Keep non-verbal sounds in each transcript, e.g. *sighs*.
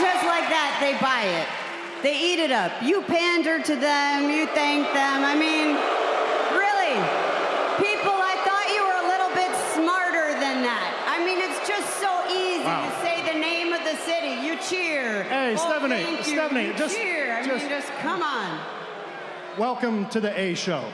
just like that, they buy it. They eat it up. You pander to them, you thank them. I mean, really, people, I thought you were a little bit smarter than that. I mean, it's just so easy Wow. to say the name of the city. You cheer. Hey, Oh, Stephanie, you. Stephanie, You just- cheer. I just- mean, just come on. Welcome to the A Show.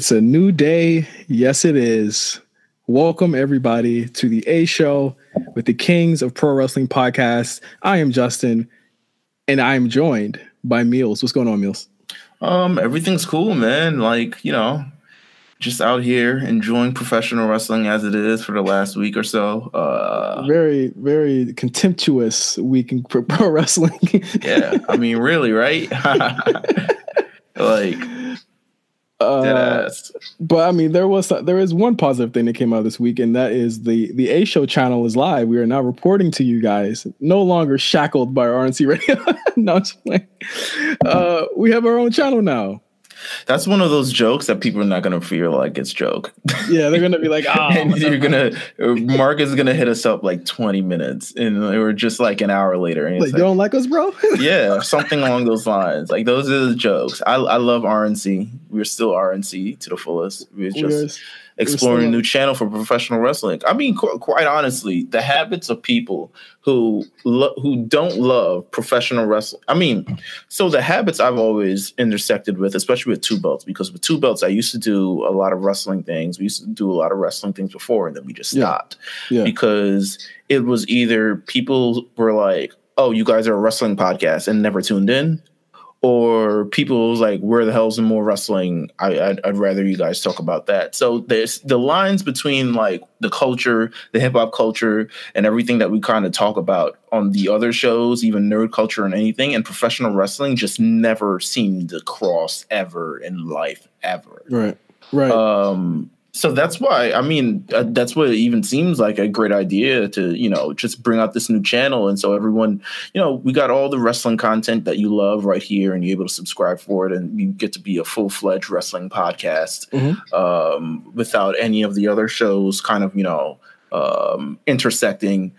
It's a new day. Yes, it is. Welcome, everybody, to the A Show with the Kings of Pro Wrestling Podcast. I am Justin, and I am joined by Meals. What's going on, Meals? Um, everything's cool, man. Like, you know, just out here enjoying professional wrestling as it is for the last week or so. Uh Very, very contemptuous week in pro *laughs* pro wrestling. yeah, I mean really, right? *laughs* like Uh, but I mean, there was there is one positive thing that came out this week, and that is the the A Show channel is live. We are now reporting to you guys, no longer shackled by RNC Radio. *laughs* no. Uh, we have our own channel now. That's one of those jokes that people are not gonna feel like it's joke. Yeah, they're gonna be like, *laughs* ah, and you're gonna Mark is gonna hit us up like 20 minutes and we're just like an hour later. And like, it's you don't like us, bro? *laughs* yeah, something along those lines. Like those are the jokes. I, I love RNC. We're still RNC to the fullest. We're just are- exploring a new channel for professional wrestling. I mean, qu- quite honestly, the habits of people who lo- who don't love professional wrestling. I mean, so the habits I've always intersected with, especially with two belts, because with two belts, I used to do a lot of wrestling things. We used to do a lot of wrestling things before, and then we just Yeah. stopped Yeah. because it was either people were like, "Oh, you guys are a wrestling podcast," and never tuned in, or people was like, "Where the hell's the more wrestling?" I, I'd, I'd rather you guys talk about that. So there's the lines between like the culture, the hip hop culture, and everything that we kind of talk about on the other shows, even nerd culture and anything, and professional wrestling just never seemed to cross ever in life ever. Right. Right. Um, so that's why I mean uh, that's what it even seems like a great idea to you know just bring out this new channel, and so everyone you know we got all the wrestling content that you love right here, and you're able to subscribe for it, and you get to be a full fledged wrestling podcast Mhm. um, without any of the other shows kind of you know um, intersecting,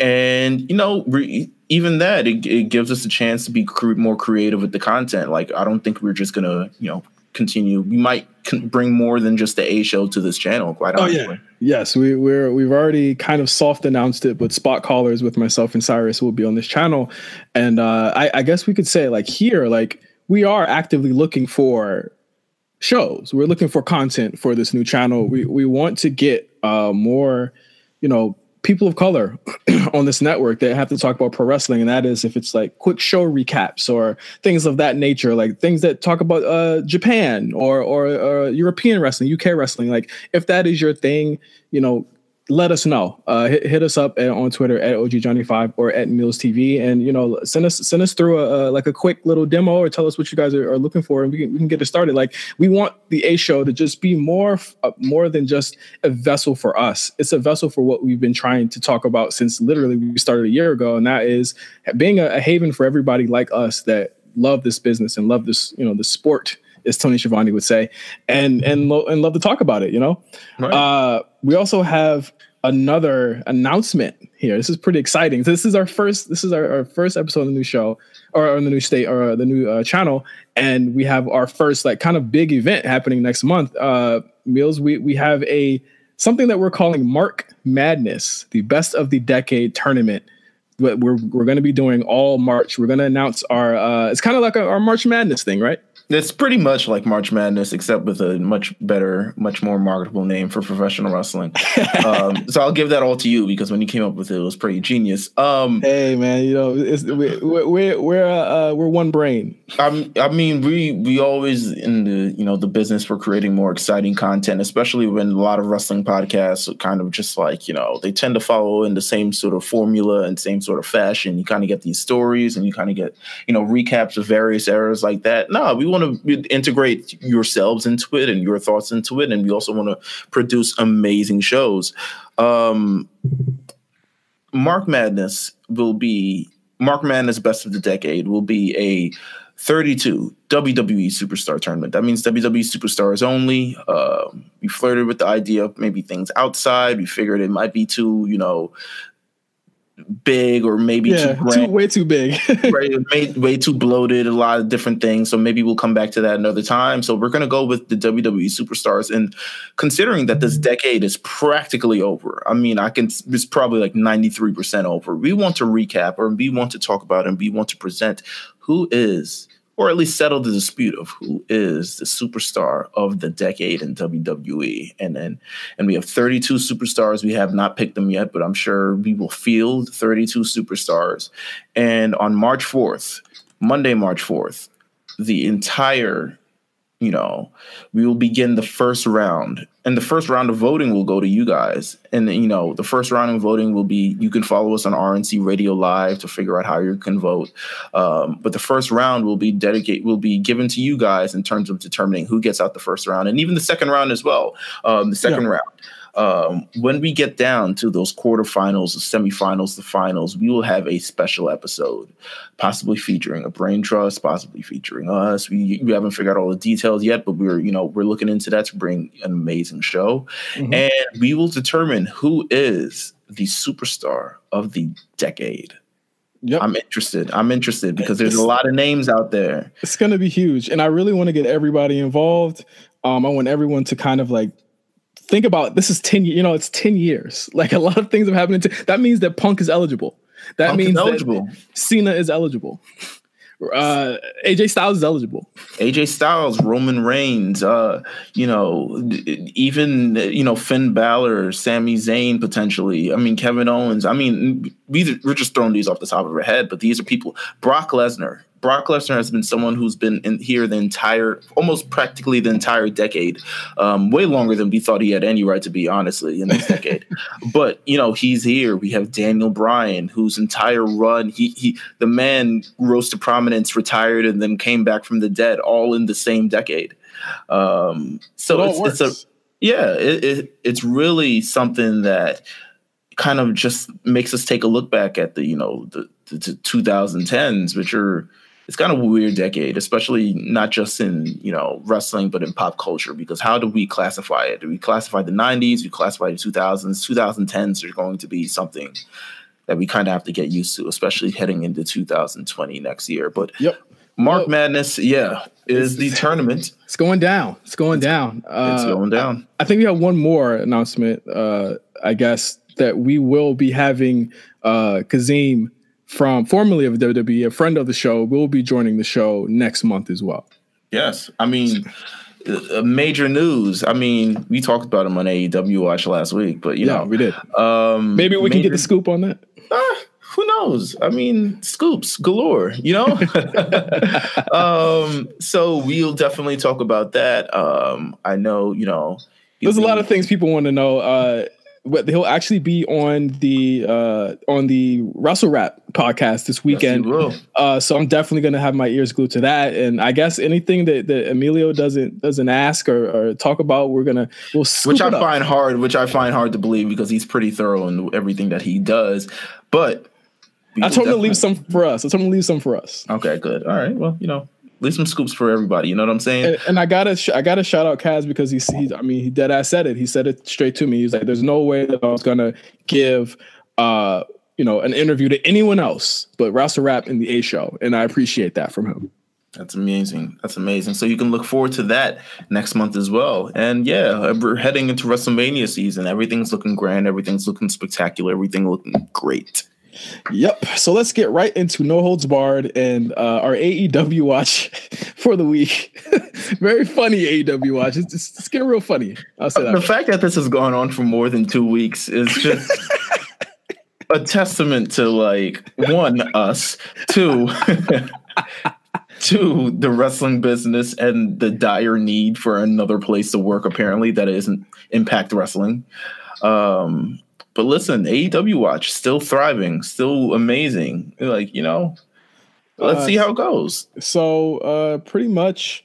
and you know. Re- even that, it, it gives us a chance to be cre- more creative with the content. Like, I don't think we're just gonna, you know, continue. We might bring more than just the A show to this channel. Quite Oh, honestly. Yes, we, we're we've already kind of soft announced it, but spot callers with myself and Cyrus will be on this channel, and uh, I, I guess we could say like here, like we are actively looking for shows. We're looking for content for this new channel. We we want to get uh, more, you know, people of color *clears throat* on this network that have to talk about pro wrestling, and that is if it's like quick show recaps or things of that nature, like things that talk about uh, Japan or or uh, European wrestling, UK wrestling. Like if that is your thing, you know, let us know. Uh, hit, hit us up at, on Twitter at OGJohnny5 or at Meals TV, and you know, send us send us through a, a like a quick little demo or tell us what you guys are, are looking for, and we can we can get it started. Like we want the A show to just be more uh, more than just a vessel for us. It's a vessel for what we've been trying to talk about since literally we started a year ago, and that is being a, a haven for everybody like us that love this business and love this you know the sport as Tony Schiavone would say, and and lo- and love to talk about it. You know, Right. uh, we also have another announcement here. This is pretty exciting. This is our first. This is our, our first episode of the new show, or on the new state, or the new uh, channel, and we have our first like kind of big event happening next month. Uh, Meals, we we have a something that we're calling Mark Madness, the best of the decade tournament. We're we're going to be doing all March. We're going to announce our. Uh, it's kind of like a, our March Madness thing, right? It's pretty much like March Madness, except with a much better, much more marketable name for professional wrestling. *laughs* um, so I'll give that all to you because when you came up with it, it was pretty genius. Um, Hey man, you know it's, we, we're we're we're, uh, uh, we're one brain. I'm, I mean, we we always in the you know the business for creating more exciting content, especially when a lot of wrestling podcasts are kind of just like you know they tend to follow in the same sort of formula and same sort of fashion. You kind of get these stories and you kind of get you know recaps of various eras like that. No, we want to integrate yourselves into it and your thoughts into it, and we also want to produce amazing shows. Um, Mark Madness will be Mark Madness Best of the Decade will be a 32 WWE Superstar Tournament. That means WWE Superstars only. Uh, we flirted with the idea of maybe things outside. We figured it might be too, you know, big or maybe yeah, too, too way too big, *laughs* right? Way, way too bloated. A lot of different things. So maybe we'll come back to that another time. So we're gonna go with the WWE Superstars, and considering that this decade is practically over, I mean, I can it's probably like ninety three percent over. We want to recap, or we want to talk about, and we want to present who is or at least settle the dispute of who is the superstar of the decade in WWE. And then and we have 32 superstars. We have not picked them yet, but I'm sure we will field 32 superstars. And on March 4th, Monday, March 4th, the entire you know, we will begin the first round. And the first round of voting will go to you guys. And, you know, the first round of voting will be you can follow us on RNC Radio Live to figure out how you can vote. Um, but the first round will be dedicated, will be given to you guys in terms of determining who gets out the first round and even the second round as well. Um, the second yeah. round um, when we get down to those quarterfinals, the semifinals, the finals, we will have a special episode, possibly featuring a brain trust, possibly featuring us. We, we haven't figured out all the details yet, but we're you know we're looking into that to bring an amazing show, mm-hmm. and we will determine who is the superstar of the decade. Yep. I'm interested. I'm interested because there's a lot of names out there. It's going to be huge. And I really want to get everybody involved. Um, I want everyone to kind of like think about this is 10 you know it's 10 years *laughs* like a lot of things have happened to, that means that punk is eligible that punk means eligible cena is eligible uh AJ Styles is eligible. AJ Styles, Roman Reigns, uh, you know, even you know Finn Balor, Sami Zayn potentially. I mean Kevin Owens. I mean, we, we're just throwing these off the top of our head, but these are people. Brock Lesnar, Brock Lesnar has been someone who's been in here the entire, almost practically the entire decade, um, way longer than we thought he had any right to be, honestly, in this decade. *laughs* But you know, he's here. We have Daniel Bryan, whose entire run, he he, the man rose to prominence, retired, and then came back from the dead, all in the same decade. Um, so it it's, it's, a yeah, it, it, it's really something that kind of just makes us take a look back at the you know the, the, the 2010s, which are it's kind of a weird decade, especially not just in you know wrestling, but in pop culture. Because how do we classify it? Do we classify the '90s? We classify the 2000s. 2010s are going to be something that we kind of have to get used to, especially heading into 2020 next year. But yep. Mark Madness, yeah, is the tournament. It's going down. It's going down. It's uh, going down. I think we have one more announcement. Uh, I guess that we will be having uh, Kazim from formerly of WWE, a friend of the show, will be joining the show next month as well. Yes, I mean, uh, major news. I mean, we talked about him on AEW Watch last week, but you yeah, know, we did. Um, Maybe we major, can get the scoop on that. Uh, who knows? I mean, scoops galore, you know. *laughs* um, so we'll definitely talk about that. Um, I know, you know, there's a lot of things people want to know. Uh, he'll actually be on the uh, on the Wrestle Rap podcast this weekend. Yes, uh, so I'm definitely going to have my ears glued to that. And I guess anything that, that Emilio doesn't doesn't ask or, or talk about, we're gonna we'll which I find hard, which I find hard to believe because he's pretty thorough in everything that he does. But I told him to leave some for us. I told him to leave some for us. Okay, good. All right. Well, you know, leave some scoops for everybody. You know what I'm saying? And, and I gotta, sh- I gotta shout out Cass because he's, he's, I mean, he dead ass said it. He said it straight to me. He's like, "There's no way that I was gonna give, uh, you know, an interview to anyone else but Wrestle Rap in the A Show," and I appreciate that from him. That's amazing. That's amazing. So you can look forward to that next month as well. And yeah, we're heading into WrestleMania season. Everything's looking grand. Everything's looking spectacular. Everything looking great. Yep. So let's get right into No Holds Barred and uh, our AEW watch *laughs* for the week. *laughs* Very funny AEW watch. It's, it's, it's, getting real funny. I'll say that. The fact that this has gone on for more than two weeks is just *laughs* a testament to like one us, two to the wrestling business and the dire need for another place to work apparently that isn't impact wrestling um but listen aew watch still thriving still amazing. Like you know let's Uh, see how it goes. So uh, pretty much,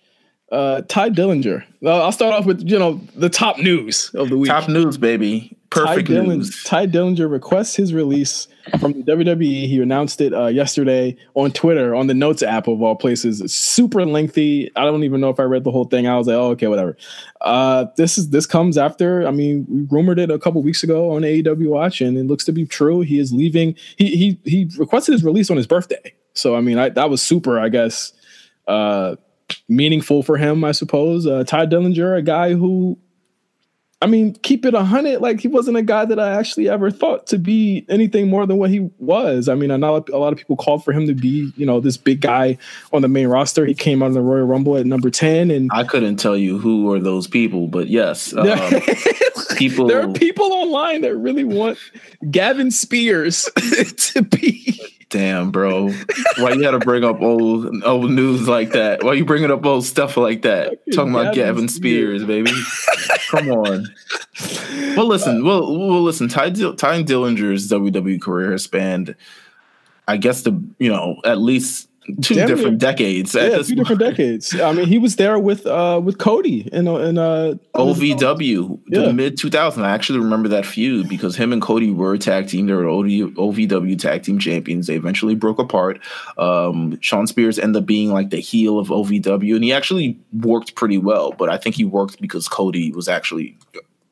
uh, Tye Dillinger. I'll start off with you know the top news of the week. top news baby perfect Tye, Dillinger, news Tye Dillinger requests his release from the WWE. He announced it uh, yesterday on Twitter on the Notes app of all places. It's super lengthy. I don't even know if I read the whole thing. I was like, oh, okay, whatever. Uh, this is this comes after. I mean, we rumored it a couple weeks ago on AEW Watch, and it looks to be true. He is leaving. He he he requested his release on his birthday. So I mean, I, that was super. I guess uh, meaningful for him, I suppose. Uh, Tye Dillinger, a guy who I mean, keep it a hundred. Like he wasn't a guy that I actually ever thought to be anything more than what he was. I mean, I know a lot of people called for him to be, you know, this big guy on the main roster. He came out of the Royal Rumble at number ten, and i couldn't tell you who are those people but yes um, *laughs* people there are people online that really want Gavin Spears *laughs* to be. Damn, bro. Why you gotta bring up old old news like that? Why you bringing up old stuff like that? Talking about Gavin Gavin Spears, baby. Come on. Well, listen. Uh, well, well, listen. Tye, Dill- Tye Dillinger's WWE career has spanned, I guess, the you know at least two Damn different near- decades. Yeah, two different decades. I mean, he was there with uh with Cody in in uh OVW, the Yeah. mid 2000s. I actually remember that feud because him and Cody were a tag team. They were OVW tag team champions. They eventually broke apart. Um, Sean Spears ended up being like the heel of OVW, and he actually worked pretty well. But I think he worked because Cody was actually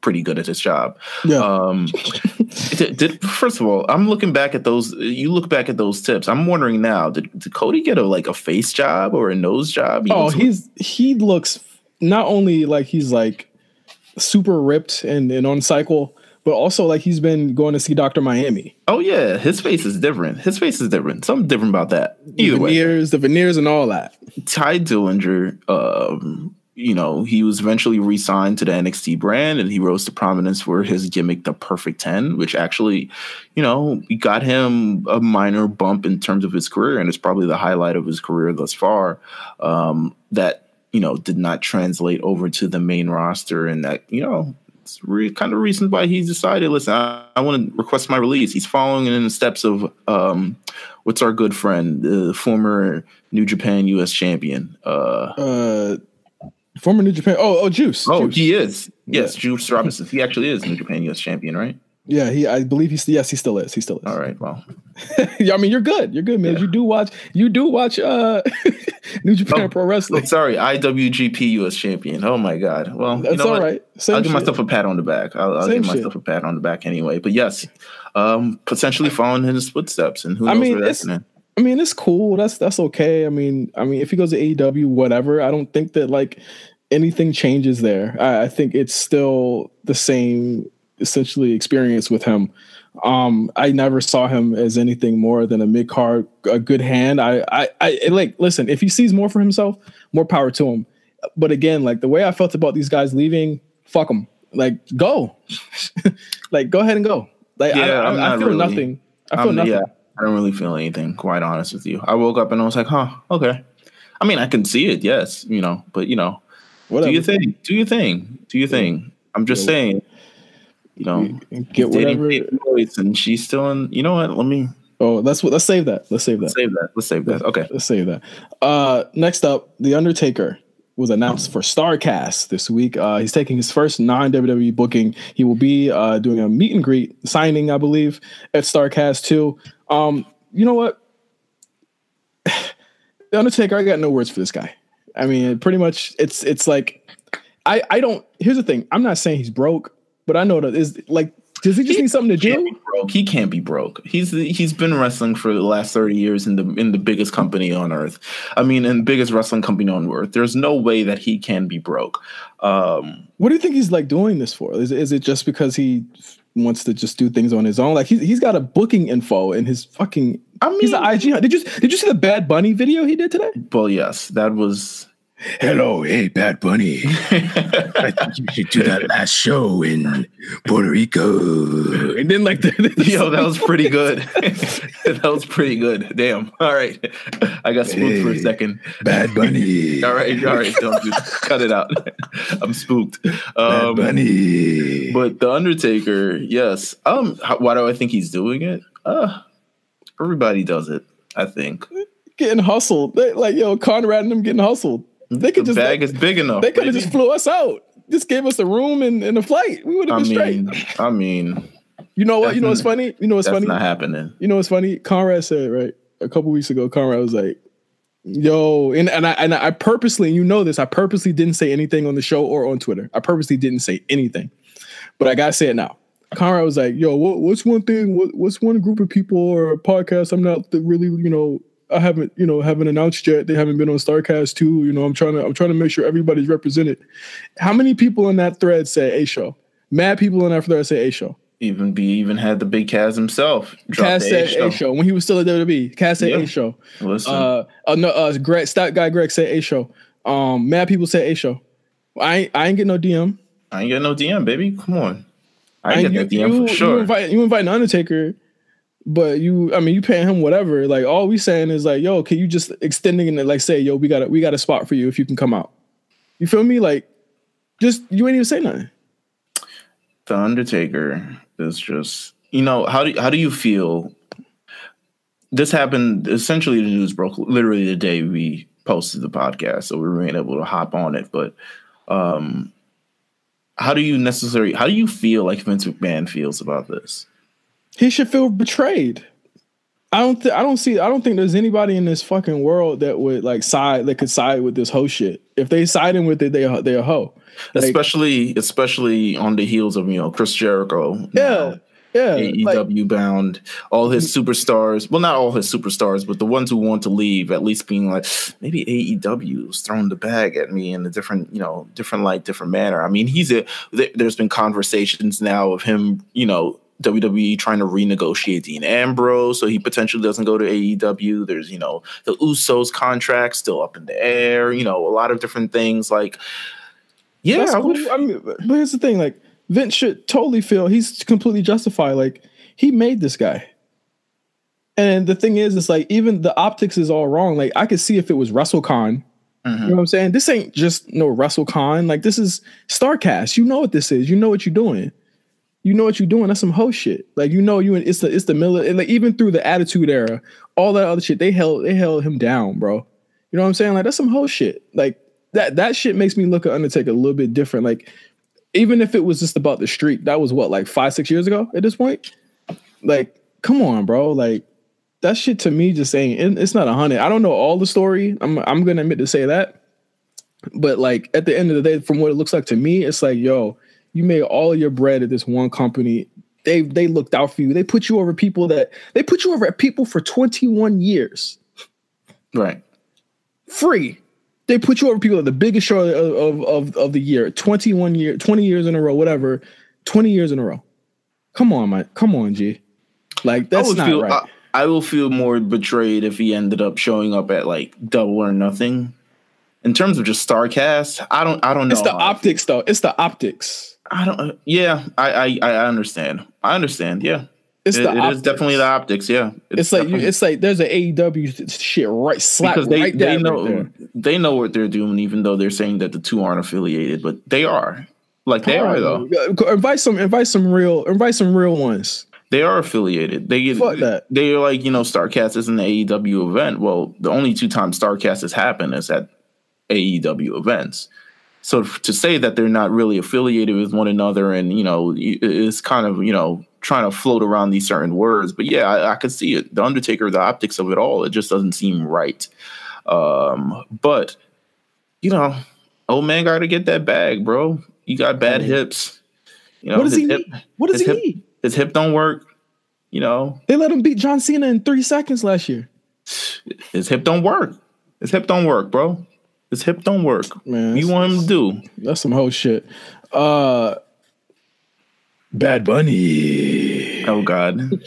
pretty good at his job. yeah. Um, *laughs* did, did- first of all, I'm looking back at those. You look back at those tips. I'm wondering now, did, did Cody get a like a face job or a nose job? He Oh, he's he looks not only like he's like super ripped and, and on cycle, but also like he's been going to see Doctor Miami. Oh yeah, his face is different. His face is different. Something different about that. Either the way, veneers, the veneers, and all that. Tye Dillinger, um, you know, he was eventually re-signed to the NXT brand, and he rose to prominence for his gimmick, the Perfect Ten, which actually, you know, got him a minor bump in terms of his career, and it's probably the highlight of his career thus far. Um, that you know did not translate over to the main roster, and that you know. It's re- kind of reason why he decided. Listen, I, I want to request my release. He's following in the steps of um, what's our good friend, the former New Japan U.S. champion. Uh, Uh, former New Japan. Oh, oh, Juice. oh, Juice. he is. Yes, Yeah. Juice Robinson. He actually is New Japan U.S. champion, right? Yeah, he. I believe he's. Yes, he still is. He still is. All right. Well, *laughs* yeah, I mean, you're good. You're good, man. Yeah. You do watch. You do watch. Uh, *laughs* New Japan Oh, Pro oh, Wrestling. sorry, IWGP U.S. champion. Oh my God. Well, That's you know all what? right. Same I'll give shit. myself a pat on the back. I'll, I'll give shit. myself a pat on the back anyway. But yes, um, potentially following in his footsteps, and who I mean, where that's going. I mean, it's cool. That's that's okay. I mean, I mean, if he goes to AEW, whatever. I don't think that like anything changes there. I, I think it's still the same essentially experience with him. Um, I never saw him as anything more than a mid card, a good hand. I, I, I like listen. If he sees more for himself, more power to him. But again, like the way I felt about these guys leaving, fuck them. Like go, *laughs* like go ahead and go. Like I, Yeah, I, I'm I feel really- nothing. I feel Um, nothing. Yeah, I don't really feel anything. Quite honest with you, I woke up and I was like, "Huh, okay." I mean, I can see it, yes, you know, but you know, Whatever. do your thing, do your thing, do your thing. I'm just Yeah. saying, you know, Get whatever. And she's still in. You know what? Let me Oh, that's what. Let's save that. Let's save that. save that. Let's save that. Okay. Let's save that. Uh, next up, The Undertaker was announced for Starrcast this week. Uh, he's taking his first non WWE booking. He will be uh, doing a meet and greet signing, I believe, at Starrcast too. Um, you know what? *sighs* The Undertaker, I got no words for this guy. I mean, pretty much, it's it's like I I don't. Here's the thing. I'm not saying he's broke, but I know that is like. Does he just need something to He do? broke. He can't be broke. He's he's been wrestling for the last thirty years in the in the biggest company on earth. I mean, in the biggest wrestling company on earth. There's no way that he can be broke. Um, What do you think he's like doing this for? Is is it just because he wants to just do things on his own? Like he's he's got a booking info in his fucking. I mean, He's an IG. Did you did you see the Bad Bunny video he did today? well, yes, that was Hello, hey, Bad Bunny. I think you should do that last show in Puerto Rico. And then, like, the, the *laughs* Yo, that was pretty good. *laughs* that was pretty good. Damn. All right. I got spooked for a second. Bad Bunny. *laughs* All right, all right. Don't do, cut it out. I'm spooked. Bad Um, Bunny. but the Undertaker, yes. Um, how, why do I think he's doing it? Uh, everybody does it. I think getting hustled. They, like, yo, Conrad and them getting hustled. They could the just bag like, is big enough. they could have just flew us out. Just gave us a room and, and a flight. We would have I been mean, straight. I mean, You know what? You know what's funny? You know what's that's funny? not happening. You know what's funny? Conrad said right a couple weeks ago. Conrad was like, "Yo," and and I and I purposely, you know this, I purposely didn't say anything on the show or on Twitter. I purposely didn't say anything, but I gotta say it now. Conrad was like, "Yo, what, what's one thing? What, what's one group of people or podcast I'm not really, you know." I haven't, you know, haven't announced yet. They haven't been on Starrcast too. You know, I'm trying to, I'm trying to make sure everybody's represented. How many people in that thread say a show? Mad people in that thread say a show. Even B even had the big Cass himself. the said A show. When he was still at WWE. Cass said Yeah. A show. Listen, Uh, uh, no, uh, Greg, stat guy Greg said A show. Um, mad people said A show. I ain't, I ain't get no DM. I ain't got no DM, baby. Come on, I ain't I get you, DM you, for sure. You invite, you invite an Undertaker, but you, I mean, you paying him whatever. Like all we saying is like, yo, can you just extending it? Like say, yo, we got a, we got a spot for you if you can come out. You feel me? Like, just you ain't even say nothing. the Undertaker is just you know how do how do you feel? This happened essentially. The news broke literally the day we posted the podcast, so we weren't able to hop on it. But um, how do you necessarily how do you feel like Vince McMahon feels about this? He should feel betrayed. I don't. Th- I don't see. I don't think there's anybody in this fucking world that would like side that could side with this whole shit. If they siding with it, they they a hoe. Like, especially especially on the heels of you know Chris Jericho. yeah, yeah. like- AEW bound, all his superstars. Well, not all his superstars, but the ones who want to leave, at least being like, maybe AEW is throwing the bag at me in a different, you know, different light, different manner. I mean, he's a. there- There's been conversations now of him, you know. WWE trying to renegotiate Dean Ambrose so he potentially doesn't go to AEW. There's, you know, the Usos contract still up in the air, you know, a lot of different things. Like, yeah, I cool. would I mean, but here's the thing: like Vince should totally feel he's completely justified. Like he made this guy, and the thing is, it's like even the optics is all wrong. Like I could see if it was WrestleCon. Mm-hmm. You know what I'm saying? This ain't just no Russell WrestleCon. Like this is Starrcast. You know what this is. You know what you're doing. You know what you're doing. That's some hoe shit. Like you know you. And it's the it's the middle. Like even through the Attitude Era, all that other shit, they held they held him down, bro. You know what I'm saying? Like that's some hoe shit. Like that that shit makes me look at Undertaker a little bit different. Like even if it was just about the streak, that was what like five six years ago at this point. Like come on, bro. Like that shit to me just it- It's not a hundred. I don't know all the story. I'm I'm gonna admit to say that. But like at the end of the day, from what it looks like to me, it's like yo, you made all your bread at this one company. They they looked out for you. They put you over people that they put you over at people for 21 years right. free. They put you over people at the biggest show of, of, of, the year, 21 year, 20 years in a row, whatever, 20 years in a row. Come on, man. Come on, G. Like that's not feel, right. I, I will feel more betrayed if he ended up showing up at like double or nothing. In terms of just Starrcast, I don't, I don't know. it's the optics though. It's the optics. I don't. Yeah, I, I, I understand. I understand. Yeah, It's it, the it definitely the optics. Yeah, It's like you, it's like there's an AEW shit right slap because they right they know right they know what they're doing, even though they're saying that the two aren't affiliated, but they are. Like they are though. Invite some, invite some real, invite some real ones. They are affiliated. They Fuck that. They are like you know, Starrcast is an AEW event. Well, the only two times Starrcast has happened is at AEW events. So to say that they're not really affiliated with one another, and you know, i- is kind of you know trying to float around these certain words. But yeah, I, I could see it. The Undertaker, the optics of it all, it just doesn't seem right. Um, but you know, old man got to get that bag, bro. You got bad hips. You know, What does he hip- need? What does he hip- need? His hip don't work. You know, They let him beat John Cena in three seconds last year. *sighs* his hip don't work. His hip don't work, bro. His hip don't work. Man, you want him to do? That's some whole shit. Uh Bad Bunny. Oh God. *laughs*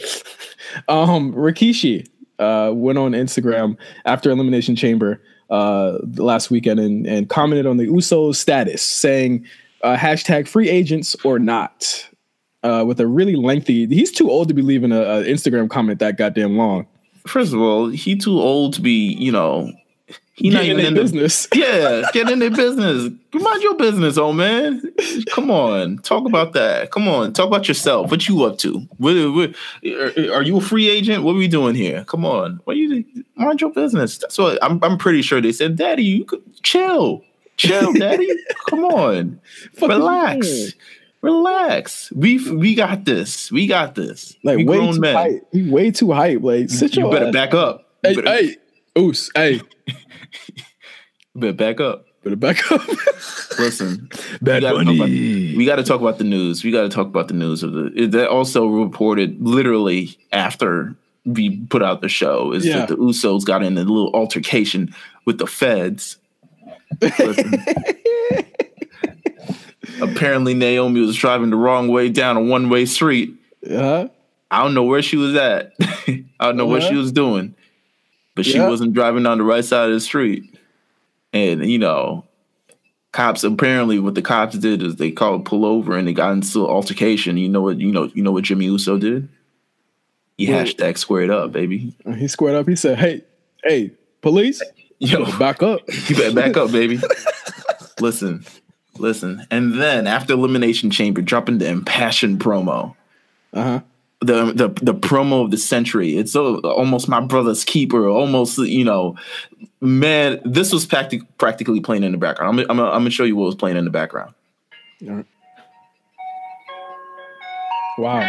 Um Rikishi uh went on Instagram after Elimination Chamber uh, last weekend and, and commented on the Usos status, saying uh, hashtag free agents or not. Uh, with a really lengthy, he's too old to be leaving an Instagram comment that goddamn long. First of all, he too old to be, you know, he not even in business. The, *laughs* yeah, get in their business. Mind your business, old man. Come on, talk about that. Come on, talk about yourself. What you up to? What, what, are you a free agent? What are we doing here? Come on, what you mind your business? That's what I'm. I'm pretty sure they said, Daddy, you could chill, chill, *laughs* Daddy. Come on, relax. Relax. We we got this. We got this. Like we way too men. hype. We way too hype. Like sit you, you better ass. back up. You hey, better, hey, Oos, hey. *laughs* better back up. Better back up. *laughs* Listen, Bad we Bunny. About, we got to talk about the news. We got to talk about the news of the. That also reported literally after we put out the show is yeah. that the Usos got in a little altercation with the feds. *laughs* Apparently, Naomi was driving the wrong way down a one way street. Uh-huh. I don't know where she was at. I don't know uh-huh. what she was doing but she yep. wasn't driving on the right side of the street. And you know, cops apparently what the cops did is they called pull over and they got into an altercation. You know what? You know you know what Jimmy Uso did? He hashtag squared up, baby. He squared up. He said, "Hey, hey, police, *laughs* yo, *laughs* back up. *laughs* You better back up, baby. listen, listen." And then after Elimination Chamber, dropping the impassioned promo. Uh huh the the the promo of the century. It's so, almost my brother's keeper. Almost you know, man. This was practic- practically playing in the background. I'm I'm, I'm gonna show you what was playing in the background. Wow.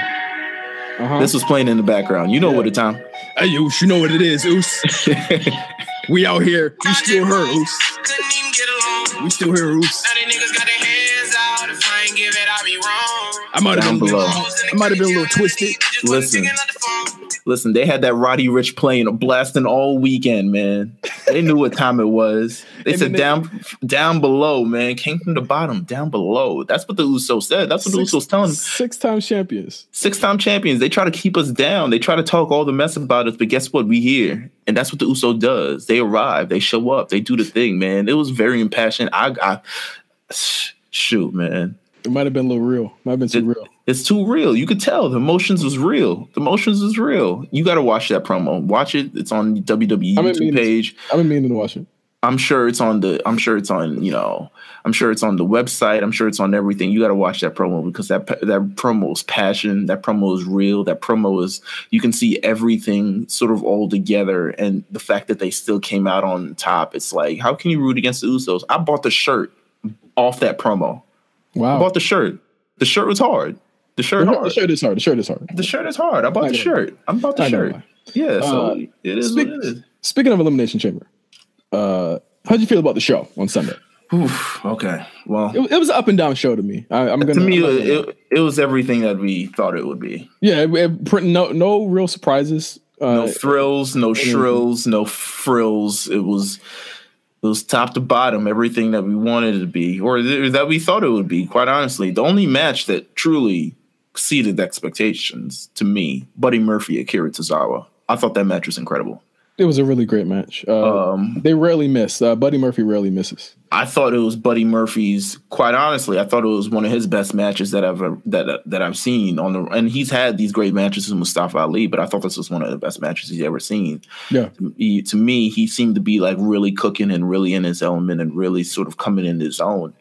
Uh-huh. This was playing in the background. You know yeah. what the time. Hey, Oos, you know what it is, Oos. *laughs* we out here. We still here, Oos. We still here, Oos. I might have been below. I might have been a little twisted. Listen, listen. They had that Roddy Ricch playing, blasting all weekend, man. They knew what time it was. They said down, down below, man. Came from the bottom, down below. That's what the Usos said. That's what six, the Usos telling them. Six time champions. Six time champions. They try to keep us down. They try to talk all the mess about us, but guess what? We here, and that's what the Uso does. They arrive. They show up. They do the thing, man. It was very impassioned. I, I *sighs* shoot, man. It might have been a little real. Might have been too it, real. It's too real. You could tell the emotions was real. The emotions was real. You got to watch that promo. Watch it. It's on WWE YouTube page. I've been meaning to watch it. I'm sure it's on the. I'm sure it's on. You know. I'm sure it's on the website. I'm sure it's on everything. You got to watch that promo because that that promo is passion. That promo is real. That promo is. You can see everything sort of all together, and the fact that they still came out on top. It's like, how can you root against the Usos? I bought the shirt off that promo. Wow. I bought the shirt. The shirt was hard. The shirt the, hard. The shirt is hard. The shirt is hard. The shirt is hard. I bought I the shirt. I'm about the shirt. Yeah, so uh, it is speak, it is. Speaking of Elimination Chamber, uh, how'd you feel about the show on Sunday? Oof, okay, well, it, it, was an up and down show to me. I, am gonna. To me, it, it, it, was everything that we thought it would be. Yeah, no, no real surprises. Uh, no thrills, no shrills, no frills. It was it was top to bottom everything that we wanted it to be or th- that we thought it would be quite honestly the only match that truly exceeded expectations to me buddy murphy akira tozawa i thought that match was incredible it was a really great match. Uh, um, they rarely miss. Uh, Buddy Murphy rarely misses. I thought it was Buddy Murphy's. Quite honestly, I thought it was one of his best matches that I've that that I've seen on the. And he's had these great matches with Mustafa Ali, but I thought this was one of the best matches he's ever seen. Yeah. He, to me, he seemed to be like really cooking and really in his element and really sort of coming in his own.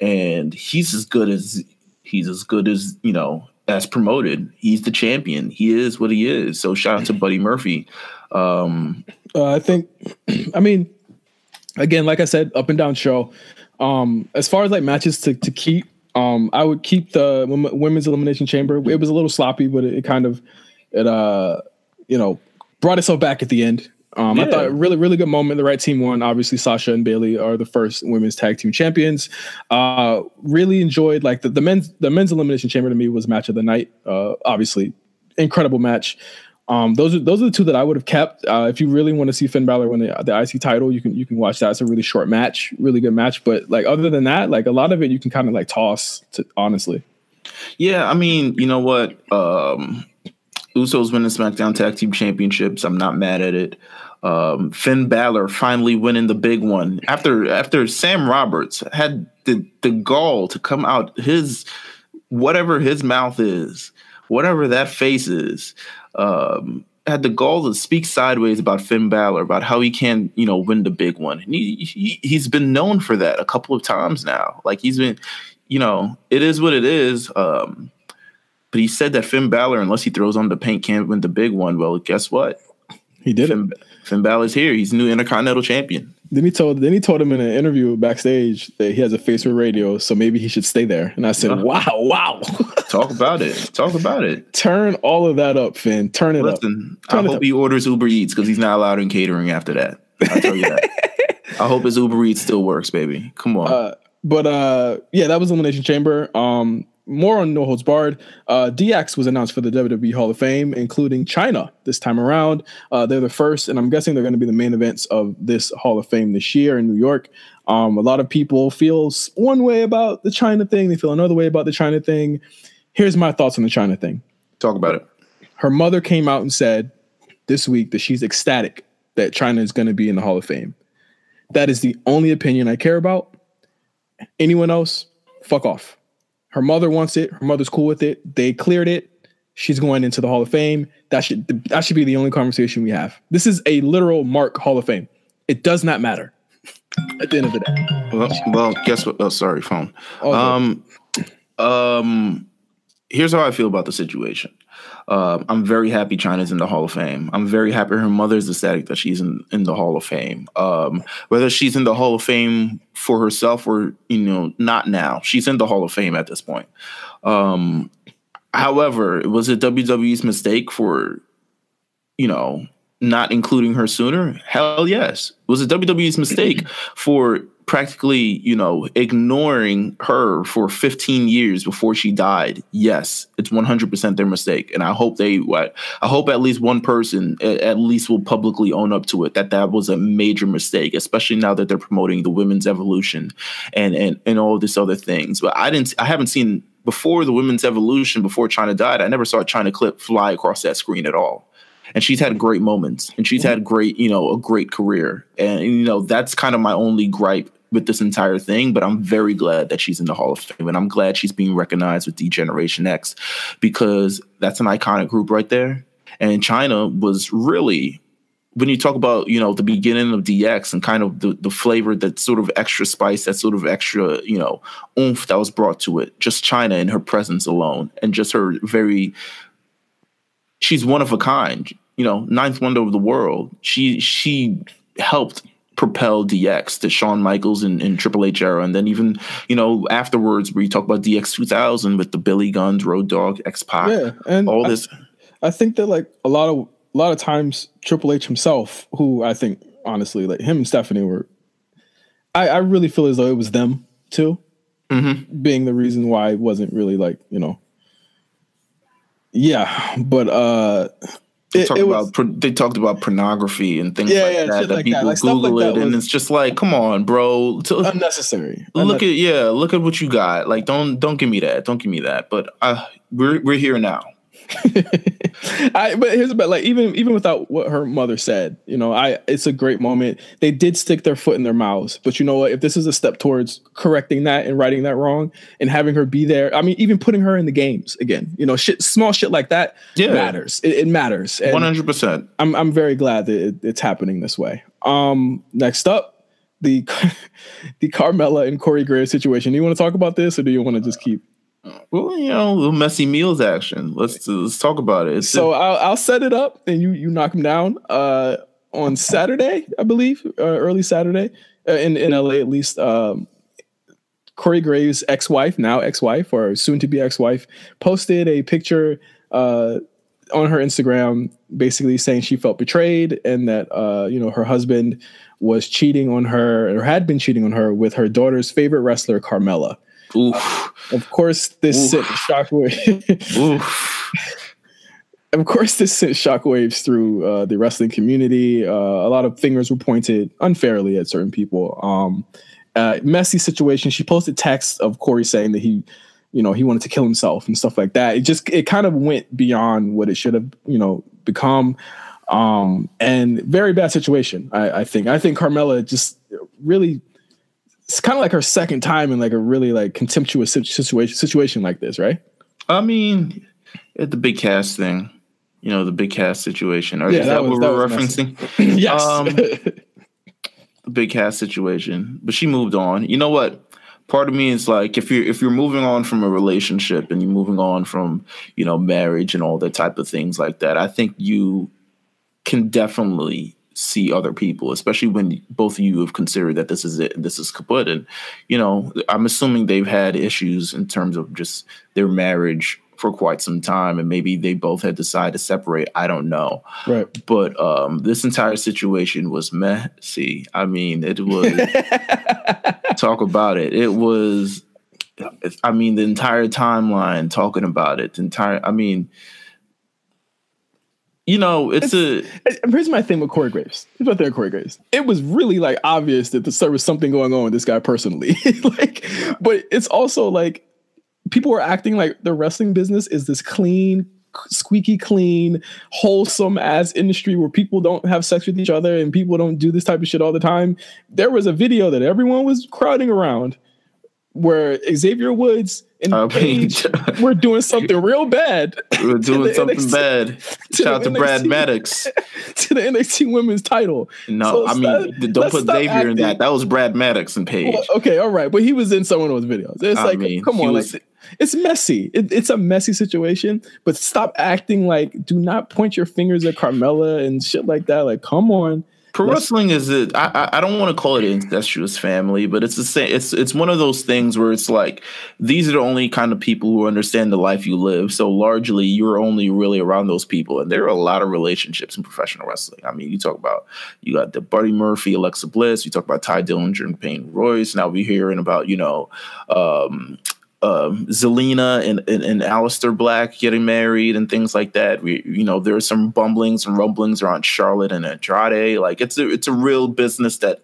And he's as good as he's as good as you know as promoted. He's the champion. He is what he is. So shout out to Buddy Murphy. Um, uh, I think, *clears throat* I mean, again, like I said, up and down show. Um, as far as like matches to, to keep, um, I would keep the women's elimination chamber. It was a little sloppy, but it, it kind of, it, uh, you know, brought itself back at the end. Um, yeah. I thought really, really good moment. The right team won. Obviously, Sasha and Bayley are the first women's tag team champions. Uh, really enjoyed like the, the men's the men's elimination chamber to me was match of the night. Uh, obviously, incredible match. Um, those are those are the two that I would have kept. Uh, if you really want to see Finn Balor win the, the IC title, you can you can watch that. It's a really short match, really good match. But like other than that, like a lot of it, you can kind of like toss. To honestly, yeah. I mean, you know what? Um, Usos winning SmackDown Tag Team Championships. I'm not mad at it. Um, Finn Balor finally winning the big one after after Sam Roberts had the the gall to come out his whatever his mouth is, whatever that face is. Um, had the gall to speak sideways about Finn Balor, about how he can, you know, win the big one. And he, he he's been known for that a couple of times now. Like he's been, you know, it is what it is. Um, but he said that Finn Balor, unless he throws on the paint, can't win the big one. Well, guess what? He did Finn, Finn Balor's here. He's new Intercontinental Champion. Then he told then he told him in an interview backstage that he has a face for radio, so maybe he should stay there. And I said, Uh-huh. "Wow, wow, *laughs* Talk about it. Talk about it. turn all of that up, Finn. Turn it up. Listen, Turn I hope up. he orders Uber Eats because he's not allowed in catering after that. I tell you that. *laughs* I hope his Uber Eats still works, baby. Come on. up." But uh, yeah, that was Elimination Chamber. Um, more on No Holds Barred. Uh, DX was announced for the WWE Hall of Fame, including Chyna this time around. Uh, they're the first, and I'm guessing they're going to be the main events of this Hall of Fame this year in New York. Um, a lot of people feel one way about the Chyna thing. They feel another way about the Chyna thing. Here's my thoughts on the Chyna thing. Talk about it. her mother came out and said this week that she's ecstatic that Chyna is going to be in the Hall of Fame. That is the only opinion I care about. Anyone else, fuck off. Her mother wants it. Her mother's cool with it. They cleared it. She's going into the Hall of Fame. That should that should be the only conversation we have. This is a literal mark Hall of Fame. It does not matter *laughs* at the end of the day. Well, well guess what? Oh, sorry, phone. Um, um, here's how I feel about the situation. Um, I'm very happy Chyna's in the Hall of Fame. I'm very happy her mother's ecstatic that she's in, in the Hall of Fame. Um, whether she's in the Hall of Fame for herself or you know not now, she's in the Hall of Fame at this point. Um, however, it was it WWE's mistake for you know not including her sooner? Hell yes. Was it WWE's mistake *clears throat* for practically, you know, ignoring her for 15 years before she died? Yes, it's 100% their mistake. And I hope they I hope at least one person at least will publicly own up to it that that was a major mistake, especially now that they're promoting the women's evolution and and and all this other things. But I didn't I haven't seen before the women's evolution before Chyna died. I never saw a Chyna clip fly across that screen at all and she's had great moments and she's had great you know a great career and you know that's kind of my only gripe with this entire thing but i'm very glad that she's in the hall of fame and i'm glad she's being recognized with d-generation x because that's an iconic group right there and chyna was really when you talk about you know the beginning of dx and kind of the, the flavor that sort of extra spice that sort of extra you know oomph that was brought to it just chyna and her presence alone and just her very she's one of a kind. You know, ninth wonder of the world. She she helped propel DX to Shawn Michaels and, and Triple H era, and then even you know afterwards, where you talk about DX 2000 with the Billy Gunns, Road Dogg, X Pac, Yeah, and all I- this. I think that like a lot of a lot of times Triple H himself, who I think honestly like him and Stephanie were, I, I really feel as though it was them too, Mhm. being the reason why it wasn't really like you know. Yeah, but uh, it, Talk it about was por- they talked about pornography and things Yeah, like yeah, that. That like that. people Like, stuff like Google that it, and it's just like, come on, bro. Unnecessary. look at yeah, look at what you got. Like, don't don't give me that. Don't give me that. But uh, we're we're here now. *laughs* I but here's about like even even without what her mother said, you know, I it's a great moment. They did stick their foot in their mouths, but you know what? If this is a step towards correcting that and righting that wrong and having her be there, I mean, even putting her in the games again, you know, shit, small shit like that Yeah. matters. It, it matters. One hundred percent. I'm I'm very glad that it, it's happening this way. Um, next up, the *laughs* the Carmella and Corey Graves situation. Do you want to talk about this, or do you want to just keep? Well, you know, little messy meals action. Let's let's talk about it. It's So I'll, I'll set it up and you you knock them down uh, on *laughs* Saturday, I believe, uh, early Saturday uh, in in LA at least. Um, Corey Graves' ex-wife, now ex-wife or soon-to-be ex-wife, posted a picture uh, on her Instagram, basically saying she felt betrayed and that uh, you know her husband was cheating on her or had been cheating on her with her daughter's favorite wrestler, Carmella. Oof, Of course, this Oof. sent shockwave. *laughs* of course, this sent shockwaves through uh, the wrestling community. Uh, a lot of fingers were pointed unfairly at certain people. Um, uh, messy situation. She posted text of Corey saying that he you know, he wanted to kill himself and stuff like that. It just it kind of went beyond what it should have, you know, become. Um, and very bad situation. I, I think. I think Carmella just really. It's kind of like her second time in like a really like contemptuous situation situation like this, right? I mean, at the Big Cass thing, you know, the Big Cass situation. Or yeah, is that, that was, what we're referencing? *laughs* yes. Um, the Big Cass situation. But she moved on. You know what? Part of me is like if you're if you're moving on from a relationship and you're moving on from, you know, marriage and all that type of things like that, I think you can definitely see other people, especially when both of you have considered that this is it, this is kaput. And, you know, I'm assuming they've had issues in terms of just their marriage for quite some time and maybe they both had decided to separate. I don't know. Right. But um this entire situation was messy. I mean it was *laughs* talk about it. It was i mean the entire timeline talking about it the entire i mean you know, it's, it's a. Here's my thing with Corey Graves. Here's my thing with Corey Graves. It was really like obvious that there was something going on with this guy personally. *laughs* like, but it's also like people are acting like the wrestling business is this clean, squeaky clean, wholesome ass industry where people don't have sex with each other and people don't do this type of shit all the time. There was a video that everyone was crowding around where Xavier Woods and uh, mean, Paige *laughs* were doing something real bad. We're *laughs* doing something NXT, bad. *laughs* Shout out to NXT, Brad Maddox to the NXT Women's Title. No, so I mean, don't put Xavier acting. in that. That was Brad Maddox and Paige. Well, okay, all right, but he was in some of those videos. It's I like, mean, come on, was, like it's messy. It, it's a messy situation, but stop acting like. Do not point your fingers at Carmella and shit like that. Like, come on. Pro wrestling is it? I I don't want to call it an incestuous family, but it's the same. It's it's one of those things where it's like these are the only kind of people who understand the life you live. So largely, you're only really around those people, and there are a lot of relationships in professional wrestling. I mean, you talk about you got the Buddy Murphy, Alexa Bliss. You talk about Tye Dillinger and Peyton Royce. Now we're hearing about you know um, um, Zelina and, and, and Aleister Black getting married and things like that. We, you know, there's some bumblings and rumblings around Charlotte and Andrade. Like it's a, it's a real business that,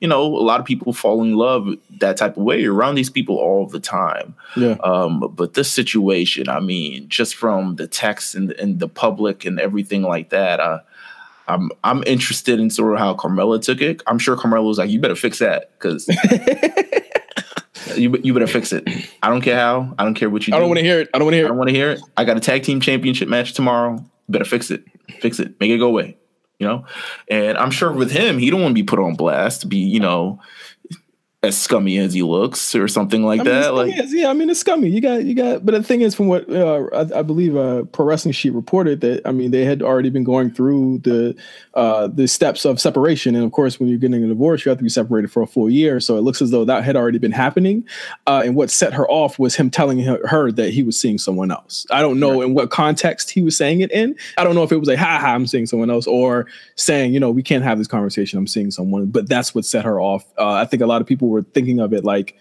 you know, a lot of people fall in love that type of way. You're around these people all the time. Yeah. Um, but this situation, I mean, just from the text and, and the public and everything like that, uh, I'm I'm interested in sort of how Carmella took it. I'm sure Carmella was like, "You better fix that," because *laughs* You you better fix it. I don't care how. I don't care what you. I don't want to hear it. I don't want to hear. It. I don't want to hear it. I got a tag team championship match tomorrow. Better fix it. Fix it. Make it go away. You know. And I'm sure with him, he don't want to be put on blast. To be you know as scummy as he looks or something like I mean, that. Like, is, yeah, I mean, it's scummy. You got, you got, but the thing is, from what uh, I, I, believe, uh, Pro Wrestling Sheet reported that I mean, they had already been going through the uh, the steps of separation, and of course, when you're getting a divorce, you have to be separated for a full year. So it looks as though that had already been happening. Uh, and what set her off was him telling her, her, that he was seeing someone else. I don't know right. in what context he was saying it in. I don't know if it was like, "Ha ha, I'm seeing someone else," or saying, you know, we can't have this conversation. I'm seeing someone. But that's what set her off. Uh, I think a lot of people were thinking of it like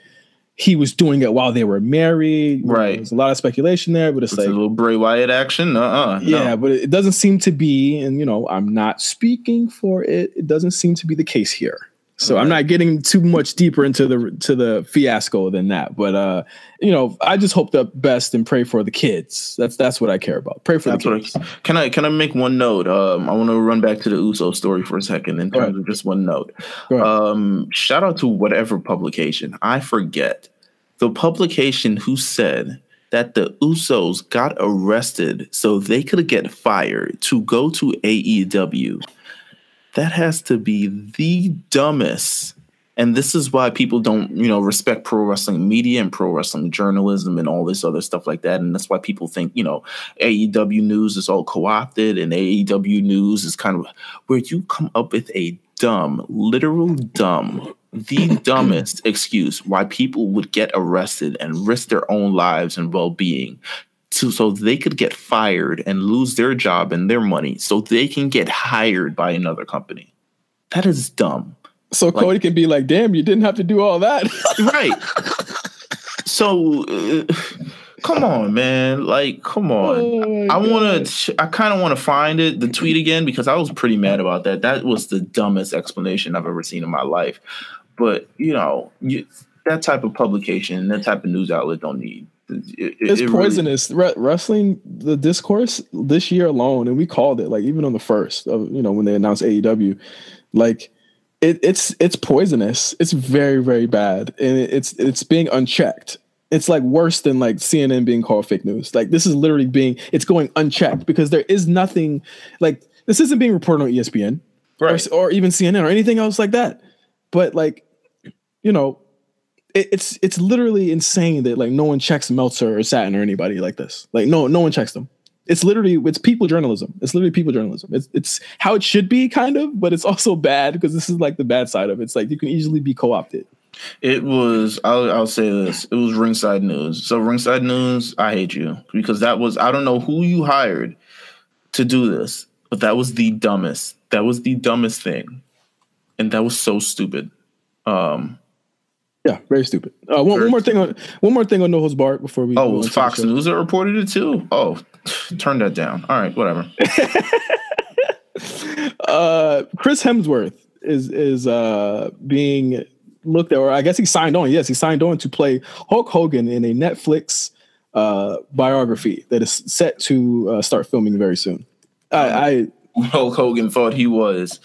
he was doing it while they were married. Right. There's a lot of speculation there, but it's, it's like a little Bray Wyatt action. Uh-uh, yeah, no. but it doesn't seem to be, and you know, I'm not speaking for it. It doesn't seem to be the case here. So right. I'm not getting too much deeper into the to the fiasco than that. But uh, you know, I just hope the best and pray for the kids. That's that's what I care about. Pray for that's the kids. I, can I can I make one note? Um, I want to run back to the Uso story for a second in terms of just one note. Um, shout out to whatever publication. I forget the publication who said that the Usos got arrested so they could get fired to go to AEW that has to be the dumbest. And this is why people don't, you know, respect pro wrestling media and pro wrestling journalism and all this other stuff like that. And that's why people think, you know, AEW news is all co-opted and AEW news is kind of where you come up with a dumb, literal dumb, the *clears throat* dumbest excuse why people would get arrested and risk their own lives and well-being to so they could get fired and lose their job and their money so they can get hired by another company. That is dumb. So like, Cody can be like, "Damn, you didn't have to do all that." *laughs* right. So uh, come on, man. Like, come on. Oh I want to I kind of want to find it the tweet again because I was pretty mad about that. That was the dumbest explanation I've ever seen in my life. But, you know, you, that type of publication, that type of news outlet don't need It, it's it poisonous. Re- wrestling, the discourse this year alone, and we called it like even on the first of you know when they announced AEW, like it, it's it's poisonous. It's very very bad, and it, it's it's being unchecked. It's like worse than like CNN being called fake news. Like this is literally being it's going unchecked because there is nothing like this isn't being reported on ESPN right. or, or even CNN or anything else like that. But like, you know, it, it's it's literally insane that like no one checks Meltzer or Satin or anybody like this. Like no no one checks them. It's literally it's people journalism. It's literally people journalism. It's it's how it should be kind of, but it's also *laughs* bad because this is like the bad side of it. It's like you can easily be co-opted. It was. I'll, I'll say this. It was ringside news. So ringside news. I hate you because that was. I don't know who you hired to do this, but that was the dumbest. That was the dumbest thing, and that was so stupid. Um. Yeah, very stupid. Uh, one, one more thing on one more thing on No Holds Barred before we. Oh, go it was Fox. News that reported it too. Oh, turn that down. All right, whatever. *laughs* uh Chris Hemsworth is is uh being looked at or I guess he signed on. Yes, he signed on to play Hulk Hogan in a Netflix uh biography that is set to uh, start filming very soon. I, I Hulk Hogan thought he was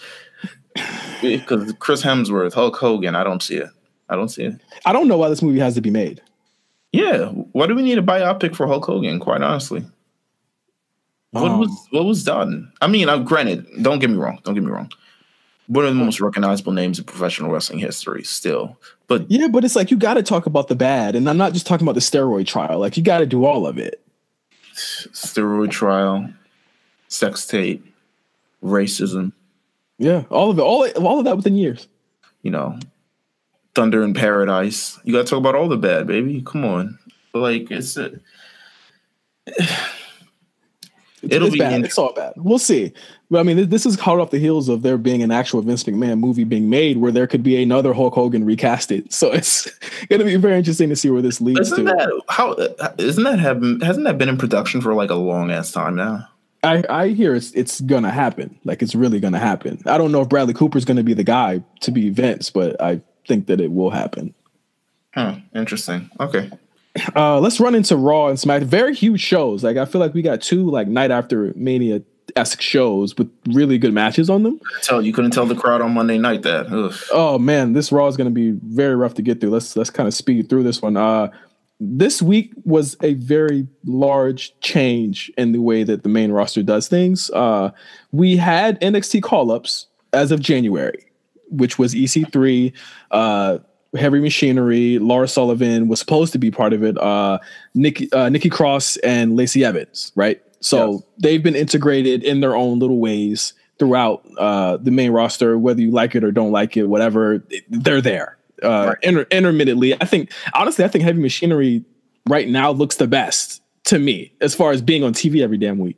because Chris Hemsworth, Hulk Hogan. I don't see it. I don't see it. I don't know why this movie has to be made. Yeah, why do we need a biopic for Hulk Hogan? Quite honestly, what Um, was what was done? I mean, uh, granted, don't get me wrong. Don't get me wrong. One of the most recognizable names in professional wrestling history, still. But Yeah, but it's like you got to talk about the bad, and I'm not just talking about the steroid trial. Like you got to do all of it. steroid trial, sex tape, racism, Yeah, all of it, all all of that within years. you know, Thunder in Paradise. You got to talk about all the bad, baby. Come on, like it's a, *sighs* It'll it's be bad. It's all bad. We'll see. But I mean, this, is hot off the heels of there being an actual Vince McMahon movie being made where there could be another Hulk Hogan recasted. So it's *laughs* going to be very interesting to see where this leads isn't to. that how isn't that have hasn't that been in production for like a long ass time now? I, I hear it's it's gonna happen. Like it's really gonna happen. I don't know if Bradley Cooper's gonna be the guy to be Vince, but I think that it will happen. Huh, interesting. Okay. Uh, let's run into Raw and Smack. Very huge shows. Like I feel like we got two like night after Mania esque shows with really good matches on them. Tell you couldn't tell the crowd on Monday night that. Ugh. Oh man, this Raw is going to be very rough to get through. Let's let's kind of speed through this one. Uh, this week was a very large change in the way that the main roster does things. Uh, we had NXT call ups as of January, which was EC3, uh, Heavy Machinery, Laura Sullivan was supposed to be part of it. Uh, Nikki uh, Nikki Cross and Lacey Evans, right? So Yes. they've been integrated in their own little ways throughout uh, the main roster, whether you like it or don't like it, whatever, they're there. Uh, Right. inter- intermittently, I think honestly, I think Heavy Machinery right now looks the best to me as far as being on TV every damn week.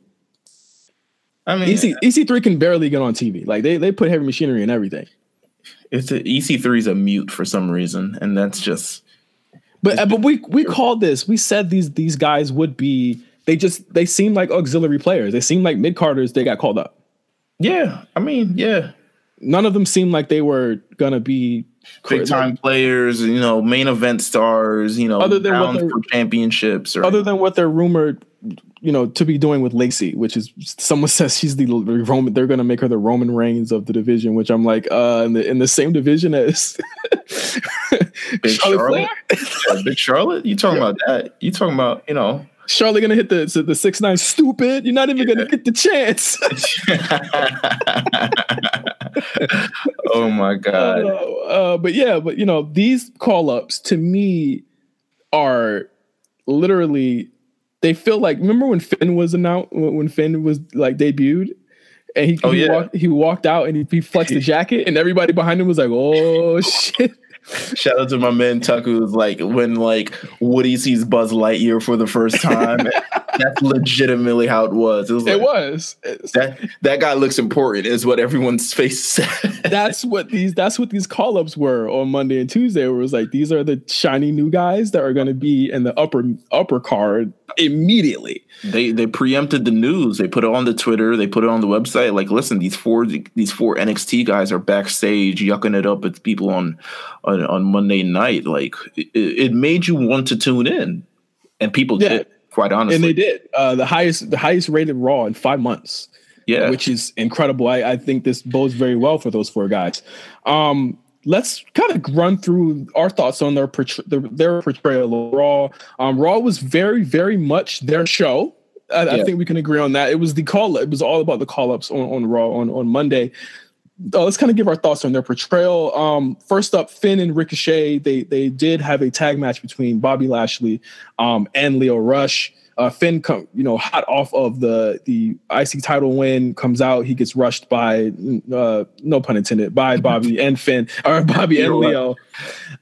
I mean, EC EC3 can barely get on TV. Like they they put Heavy Machinery in everything. It's a, EC3 is a mute for some reason, and that's just But uh, but we we called this. We said these these guys would be. They just they seem like auxiliary players. They seem like mid carders. They got called up. yeah. I mean, yeah, None of them seemed like they were gonna be big time players. You know, main event stars. You know, Other than what championships. Or other than what they're rumored, you know, to be doing with Lacey, which is someone *laughs* says she's the Roman. They're going to make her the Roman Reigns of the division, which I'm like, uh, in the in the same division as *laughs* Big Charlotte Charlotte? *laughs* Yeah, Big Charlotte. You talking about that? You talking about you know? Charlotte going to hit the the six nine. Stupid! You're not even going to get the chance. oh my god! Uh, uh, but yeah, but you know, these call ups to me are literally they feel like remember when Finn was announced when Finn was like debuted and he, Oh, he yeah. walked he walked out and he, he flexed the *laughs* jacket and everybody behind him was like, oh *laughs* shit. Shout out to my man Tucker, who's like when like Woody sees Buzz Lightyear for the first time. *laughs* that's legitimately how it was. It was. It was. that that guy looks important, is what everyone's face *laughs* said. That's what these that's what these call ups were on Monday and Tuesday. Where it was like these are the shiny new guys that are gonna be in the upper upper card immediately. they they preempted the news. They put it on the Twitter. They put it on the website. Like, listen, these four these four NXT guys are backstage yucking it up with people on uh, on, on Monday night. Like, it, it made you want to tune in. and people Yeah. did quite honestly. and they did uh, the highest the highest rated Raw in five months. yeah, which is incredible. I, I think this bodes very well for those four guys. Um, let's kind of run through our thoughts on their portray- their, portrayal of Raw. Um, Raw was very, very much their show. I, I think we can agree on that. It was the call. It was all about the call ups on, on Raw on on Monday. Uh, let's kind of give our thoughts on their portrayal. Um, first up, Finn and Ricochet. They they did have a tag match between Bobby Lashley um, and Lio Rush. Uh, Finn, come you know, hot off of the the IC title win, comes out. He gets rushed by, uh, no pun intended, by *laughs* Bobby and Finn, or Bobby and Lio. Lio.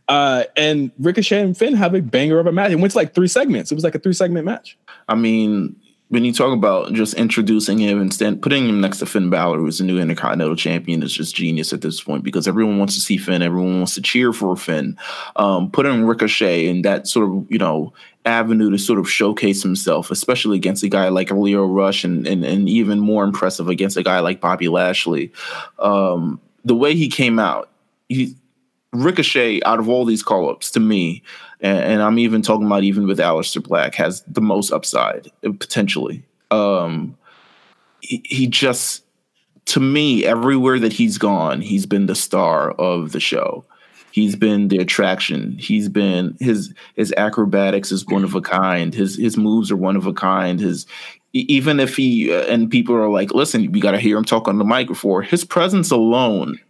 Uh, and Ricochet and Finn have a banger of a match. It went to like three segments. It was like a three segment match. I mean, when you talk about just introducing him and stand, putting him next to Finn Balor, who's the new Intercontinental Champion, is just genius at this point because everyone wants to see Finn, everyone wants to cheer for Finn. Um, putting Ricochet in that sort of you know avenue to sort of showcase himself, especially against a guy like Lio Rush, and and, and even more impressive against a guy like Bobby Lashley. Um, the way he came out, he Ricochet out of all these call ups to me, and, and I'm even talking about even with Aleister Black, has the most upside potentially. Um, he, he just, to me, everywhere that he's gone, he's been the star of the show. He's been the attraction. He's been his his acrobatics is one of a kind. His his moves are one of a kind. His even if he uh, and people are like, listen, we got to hear him talk on the mic before his presence alone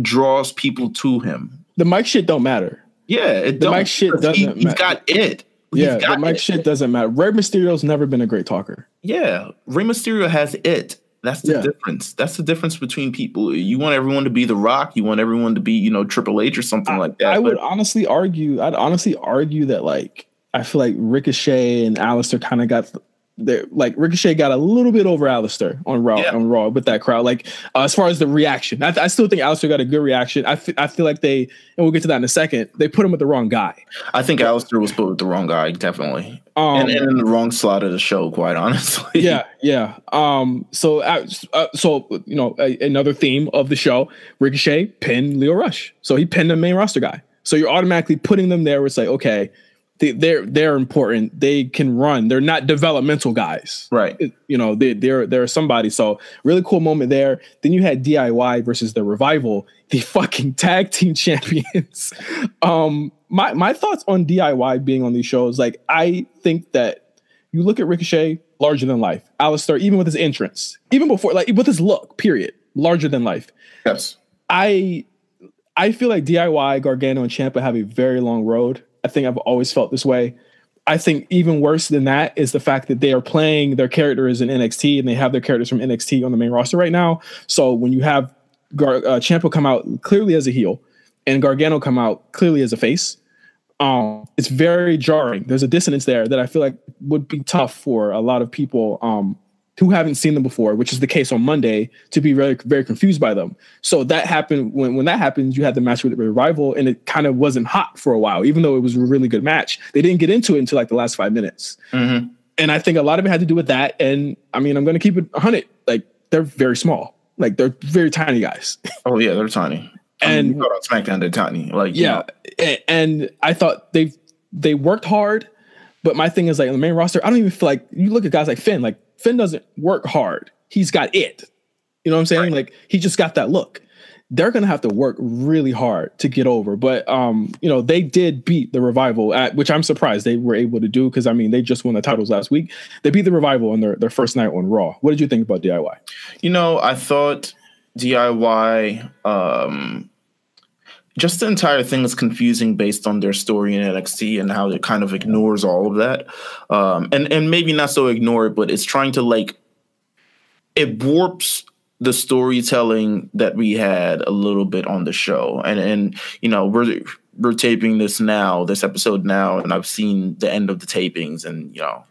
draws people to him. The mic shit don't matter. Yeah, it The mic shit doesn't He's matter. got it. He's yeah, the got mic it. shit doesn't matter. Rey Mysterio's never been a great talker. Yeah, Rey Mysterio has it. That's the Yeah. difference. That's the difference between people. You want everyone to be The Rock. You want everyone to be, you know, Triple H or something like that. I would honestly argue. I'd honestly argue that like I feel like Ricochet and Aleister kind of got there. Like Ricochet got a little bit over Aleister on Raw Yeah. on Raw with that crowd. Like uh, as far as the reaction, I, I still think Aleister got a good reaction. I I feel like they and we'll get to that in a second. They put him with the wrong guy. I think Aleister was put with the wrong guy, definitely, Um, and, and in the wrong slot of the show. Quite honestly, yeah, yeah. Um, so, uh, uh, so you know, a, another theme of the show: Ricochet pinned Lio Rush, so he pinned the main roster guy. So you're automatically putting them there. Where it's like, okay, they're they're important. They can run. They're not developmental guys, right. You know, they, they're they're somebody. So really cool moment there. Then you had DIY versus the Revival, the *laughs* fucking tag team champions. *laughs* um, my my thoughts on DIY being on these shows, like I think that you look at Ricochet, larger than life. Aleister, even with his entrance, even before, like with his look, period, larger than life. Yes. I I feel like DIY, Gargano, and Ciampa have a very long road. I think I've always felt this way. I think even worse than that is the fact that they are playing their characters in NXT and they have their characters from NXT on the main roster right now. So when you have Gar- uh, Ciampa come out clearly as a heel and Gargano come out clearly as a face, um, it's very jarring. There's a dissonance there that I feel like would be tough for a lot of people um, who haven't seen them before, which is the case on Monday, to be very very confused by them. So that happened when when that happens, you had the match with the revival, and it kind of wasn't hot for a while, even though it was a really good match. They didn't get into it until like the last five minutes, Mhm. and I think a lot of it had to do with that. And I mean, I'm going to keep it 100. Like they're very small, like they're very tiny guys. *laughs* Oh yeah, they're tiny. I mean, And- thought on SmackDown they're tiny. Like yeah, know, and I thought they they worked hard, but my thing is like on the main roster, I don't even feel like you look at guys like Finn. Like Finn doesn't work hard. He's got it. You know what I'm saying? Like he just got that look. They're gonna have to work really hard to get over. But um, you know, they did beat the revival at which I'm surprised they were able to do because I mean they just won the titles last week. They beat the revival on their, their first night on Raw. What did you think about DIY? You know, I thought DIY, um, just the entire thing is confusing based on their story in NXT and how it kind of ignores all of that. Um, and and maybe not so ignore it, but it's trying to like it warps the storytelling that we had a little bit on the show. And and you know, we're we're taping this now, this episode now, and I've seen the end of the tapings, and you know,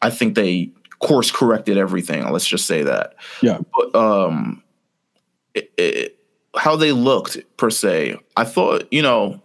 I think they course corrected everything. Let's just say that Yeah. but um it, it, how they looked per se i thought you know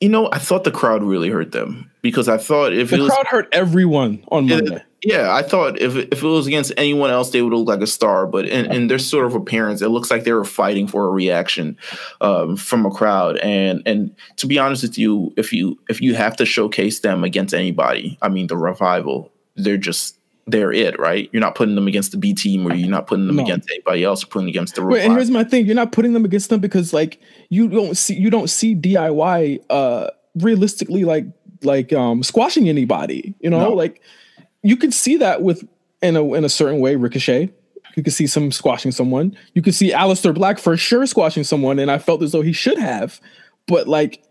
you know i thought the crowd really hurt them because i thought if The it was crowd hurt everyone on Yeah, Monday. Yeah, I thought if if it was against anyone else, they would look like a star. But in, in their sort of appearance, it looks like they were fighting for a reaction um, from a crowd. And and to be honest with you, if you if you have to showcase them against anybody, I mean, the revival, they're just they're it, right? You're not putting them against the B team, or you're not putting them No. against anybody else. You're putting them against the Wait, and here's my thing: you're not putting them against them because like you don't see you don't see DIY uh realistically like like um squashing anybody. You know, No. like you could see that with in a in a certain way Ricochet. You could see some squashing someone. You could see Aleister Black for sure squashing someone, and I felt as though he should have. But like,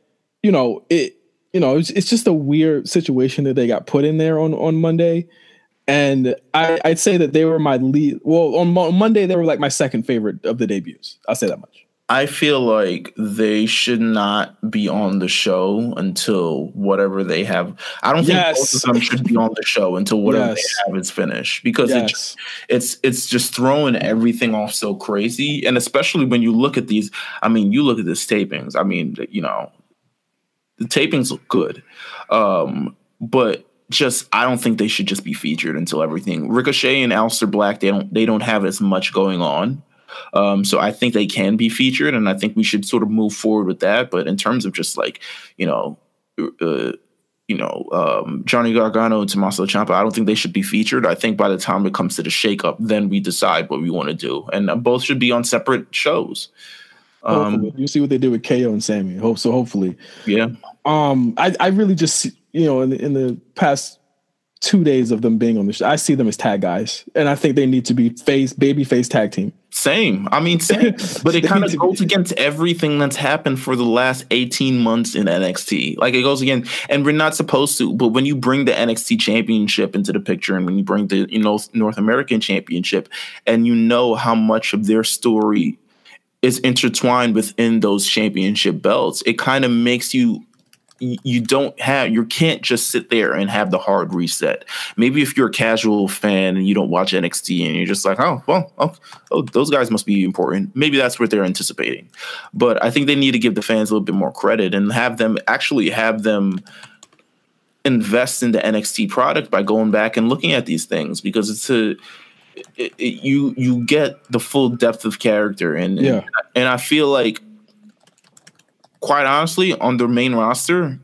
you know, it you know it's, it's just a weird situation that they got put in there on on Monday. And I, I'd say that they were my lead. Well, on Mo- Monday they were like my second favorite of the debuts. I'll say that much. I feel like they should not be on the show until whatever they have. I don't think Yes. both of them should be on the show until whatever Yes. they have is finished because it just, it's it's just throwing everything off so crazy, and especially when you look at these. I mean, you look at these tapings. I mean, you know, the tapings look good, um, but just I don't think they should just be featured until everything. Ricochet and Aleister Black they don't they don't have as much going on. Um, so I think they can be featured, and I think we should sort of move forward with that. But in terms of just like you know, uh, you know, um, Johnny Gargano and Tommaso Ciampa, I don't think they should be featured. I think by the time it comes to the shakeup, then we decide what we want to do, and uh, both should be on separate shows. Um, you see what they did with KO and Sammy. So. Hopefully, yeah, um, I, I really just you know in the, in the past two days of them being on the show, I see them as tag guys, and I think they need to be face baby face tag team. same. I mean, same. *laughs* but it kind of goes against everything that's happened for the last 18 months in NXT. Like it goes again, and we're not supposed to, but when you bring the NXT championship into the picture and when you bring the, you know, North American championship and you know how much of their story is intertwined within those championship belts, it kind of makes you you don't have you can't just sit there and have the hard reset. Maybe if you're a casual fan and you don't watch NXT and you're just like, oh well, oh, oh those guys must be important. Maybe that's what they're anticipating. But I think they need to give the fans a little bit more credit and have them actually have them invest in the NXT product by going back and looking at these things because it's a it, it, you you get the full depth of character and and- Yeah. and I feel like quite honestly on their main roster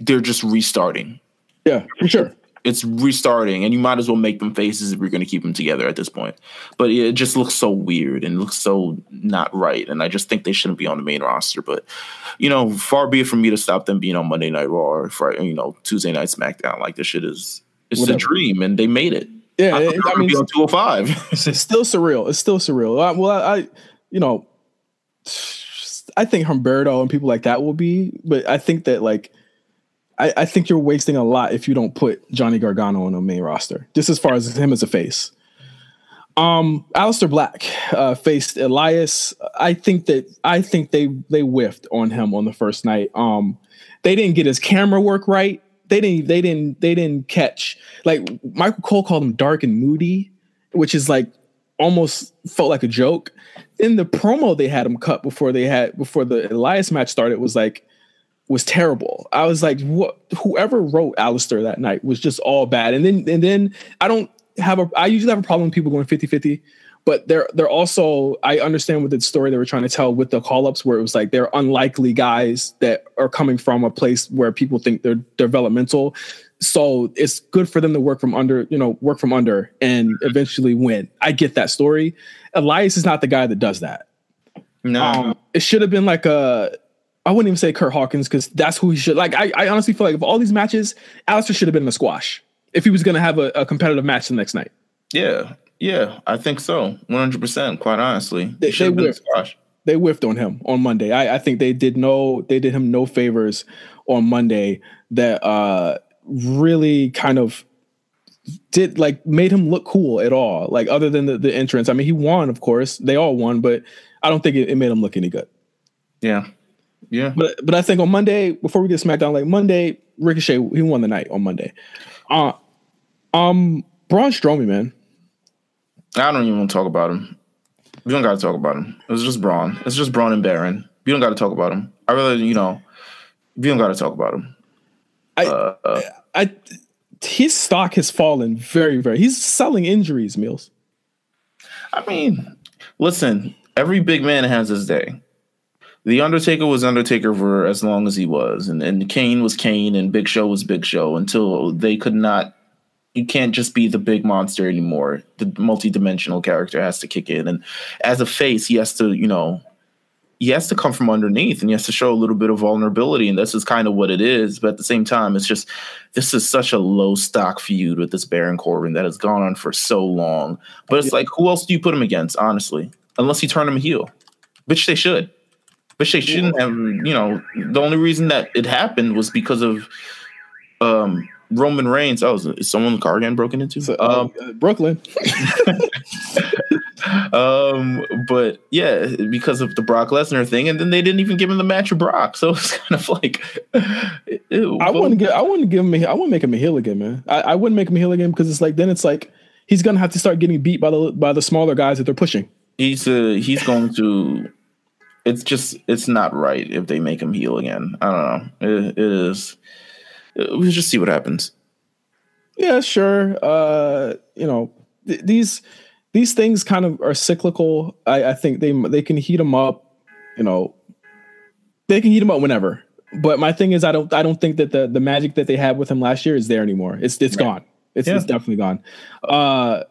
they're just restarting Yeah, for sure. it's restarting and you might as well make them faces if you're going to keep them together at this point but it just looks so weird and looks so not right and i just think they shouldn't be on the main roster but you know far be it from me to stop them being on monday night raw or Friday, you know tuesday night smackdown like this shit is it's Whatever. a dream and they made it Yeah, I, it- thought they were I mean, be on 205 it's still surreal. It's still surreal. I, well, I, I, you know, I think Humberto and people like that will be, but I think that like, I, I think you're wasting a lot if you don't put Johnny Gargano on the main roster, just as far as him as a face. Um, Aleister Black uh, faced Elias. I think that I think they they whiffed on him on the first night. Um, they didn't get his camera work right. They didn't. They didn't. They didn't catch. Like Michael Cole called him dark and moody, which is like almost felt like a joke. In the promo they had him cut before they had before the Elias match started was like was terrible. I was like, what? Whoever wrote Aleister that night was just all bad. And then and then I don't have a. I usually have a problem with people going 50-50, but they're they're also. I understand with the story they were trying to tell with the call ups where it was like they're unlikely guys that are coming from a place where people think they're developmental. So it's good for them to work from under, you know, work from under and eventually win. I get that story. Elias is not the guy that does that. no Um, it should have been like a. I wouldn't even say Curt Hawkins because that's who he should. Like, I, I honestly feel like of all these matches, Aleister should have been in the squash if he was going to have a, a competitive match the next night. yeah yeah i think so 100% quite honestly They- It should have they whiffed. squash. They whiffed on him on Monday. I, I think they did no, they did him no favors on Monday that uh really kind of did like made him look cool at all. Like other than the, the entrance. I mean, he won, of course. They all won, but I don't think it, it made him look any good. yeah yeah But but I think on Monday, before we get SmackDown, like Monday, Ricochet he won the night on Monday. Uh um Braun Strowman, man. I don't even want to talk about him. We don't got to talk about him. It's just Braun. It's just Braun and Baron. We don't got to talk about him. I really, you know, we don't got to talk about him. I Uh, uh, I his stock has fallen very, very. He's selling injuries, Meals. I mean, listen, every big man has his day. The Undertaker was Undertaker for as long as he was, and, and Kane was Kane, and Big Show was Big Show until they could not. You can't just be the big monster anymore. The multi-dimensional character has to kick in, and as a face, he has to, you know, he has to come from underneath, and he has to show a little bit of vulnerability, and this is kind of what it is. But at the same time, it's just this is such a low stock feud with this Baron Corbin that has gone on for so long. But it's like, who else do you put him against, honestly? Unless you turn him a heel, which they should. Which they shouldn't have. You know, the only reason that it happened was because of um, Roman Reigns. Oh, is, is someone car again broken into? Uh, um, Brooklyn. *laughs* um, but yeah, because of the Brock Lesnar thing, and then they didn't even give him the match with Brock, so it's kind of like *laughs* ew, I wouldn't get. I wouldn't give him. A, I wouldn't make him a heel again, man. I, I wouldn't make him a heel again because it's like then it's like he's gonna have to start getting beat by the by the smaller guys that they're pushing. he's uh, he's going to. It's just it's not right if they make him heel again. I don't know. It, it is. We'll just see what happens. Yeah, sure. Uh, you know, th- these these things kind of are cyclical. I, I think they they can heat them up. You know, they can heat them up whenever. But my thing is, I don't I don't think that the the magic that they had with him last year is there anymore. It's it's Right. gone. It's, Yeah. it's definitely gone. Uh,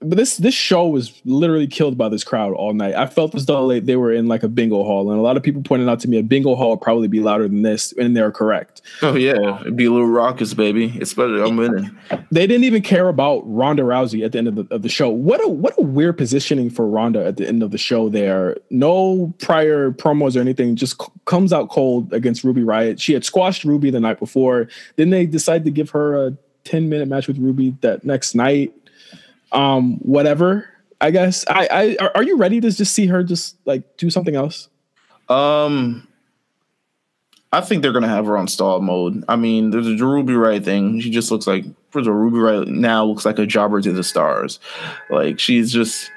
but this this show was literally killed by this crowd all night. I felt as though they, they were in like a bingo hall, and a lot of people pointed out to me a bingo hall would probably be louder than this, and they're correct. Oh yeah, it'd be a little raucous, baby. It's better. I'm winning. They didn't even care about Ronda Rousey at the end of the, of the show. What a what a weird positioning for Ronda at the end of the show. There, no prior promos or anything. Just c- comes out cold against Ruby Riott. She had squashed Ruby the night before. Then they decided to give her a ten minute match with Ruby that next night. Um, whatever. I guess. I, I are, you ready to just see her just like do something else? Um, I think they're gonna have her on stall mode. I mean, there's a Ruby Riott thing. She just looks like of all, Ruby Riott now looks like a jobber to the stars. Like she's just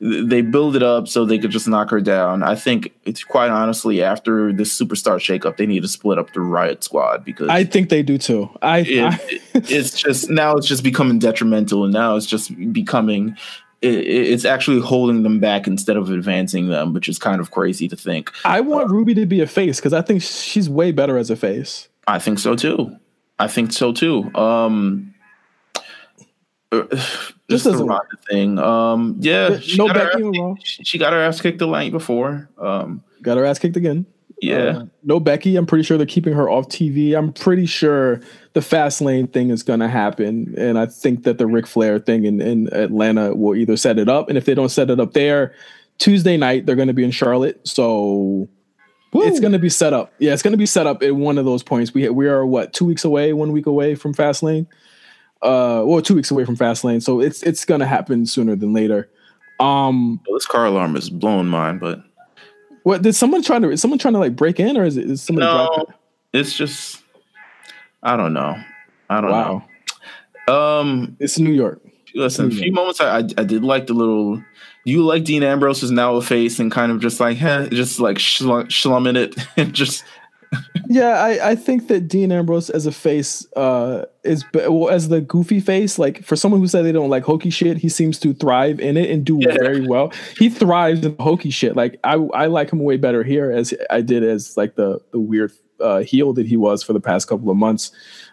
they build it up so they could just knock her down. I think it's quite honestly after this superstar shakeup, they need to split up the Riott Squad because I think they do too. I, it, I it's just now it's just becoming detrimental and now it's just becoming it, it's actually holding them back instead of advancing them which is kind of crazy to think I want Ruby to be a face because I think she's way better as a face. i think so too i think so too um just the doesn't Ronda thing um yeah she no got her Becky ass- she she got her ass kicked the night before um Got her ass kicked again. yeah Uh, no Becky. I'm pretty sure they're keeping her off TV. I'm pretty sure the Fastlane thing is going to happen. And I think that the Ric Flair thing in, in Atlanta will either set it up. And if they don't set it up there, Tuesday night, they're going to be in Charlotte. So it's going to be set up. Yeah, it's going to be set up at one of those points. We, we are, what, two weeks away, one week away from Fastlane? Uh, well, two weeks away from Fastlane. So it's, it's to happen sooner than later. Um, well, this car alarm is blowing mine but what did someone trying to, is someone trying to like break in or is it, is somebody no it's just i don't know i don't Wow. know um It's New York. Listen, a Hmm. few moments I, I I did like the little. You like Dean Ambrose is now a face and kind of just like, heh, *laughs* just like schlum, schlumming it, and *laughs* just Yeah, I, I think that Dean Ambrose as a face uh, is well as the goofy face. Like for someone who said they don't like hokey shit, he seems to thrive in it and do Yeah. very well. He thrives in hokey shit. Like I I like him way better here as I did as like the the weird uh, heel that he was for the past couple of months.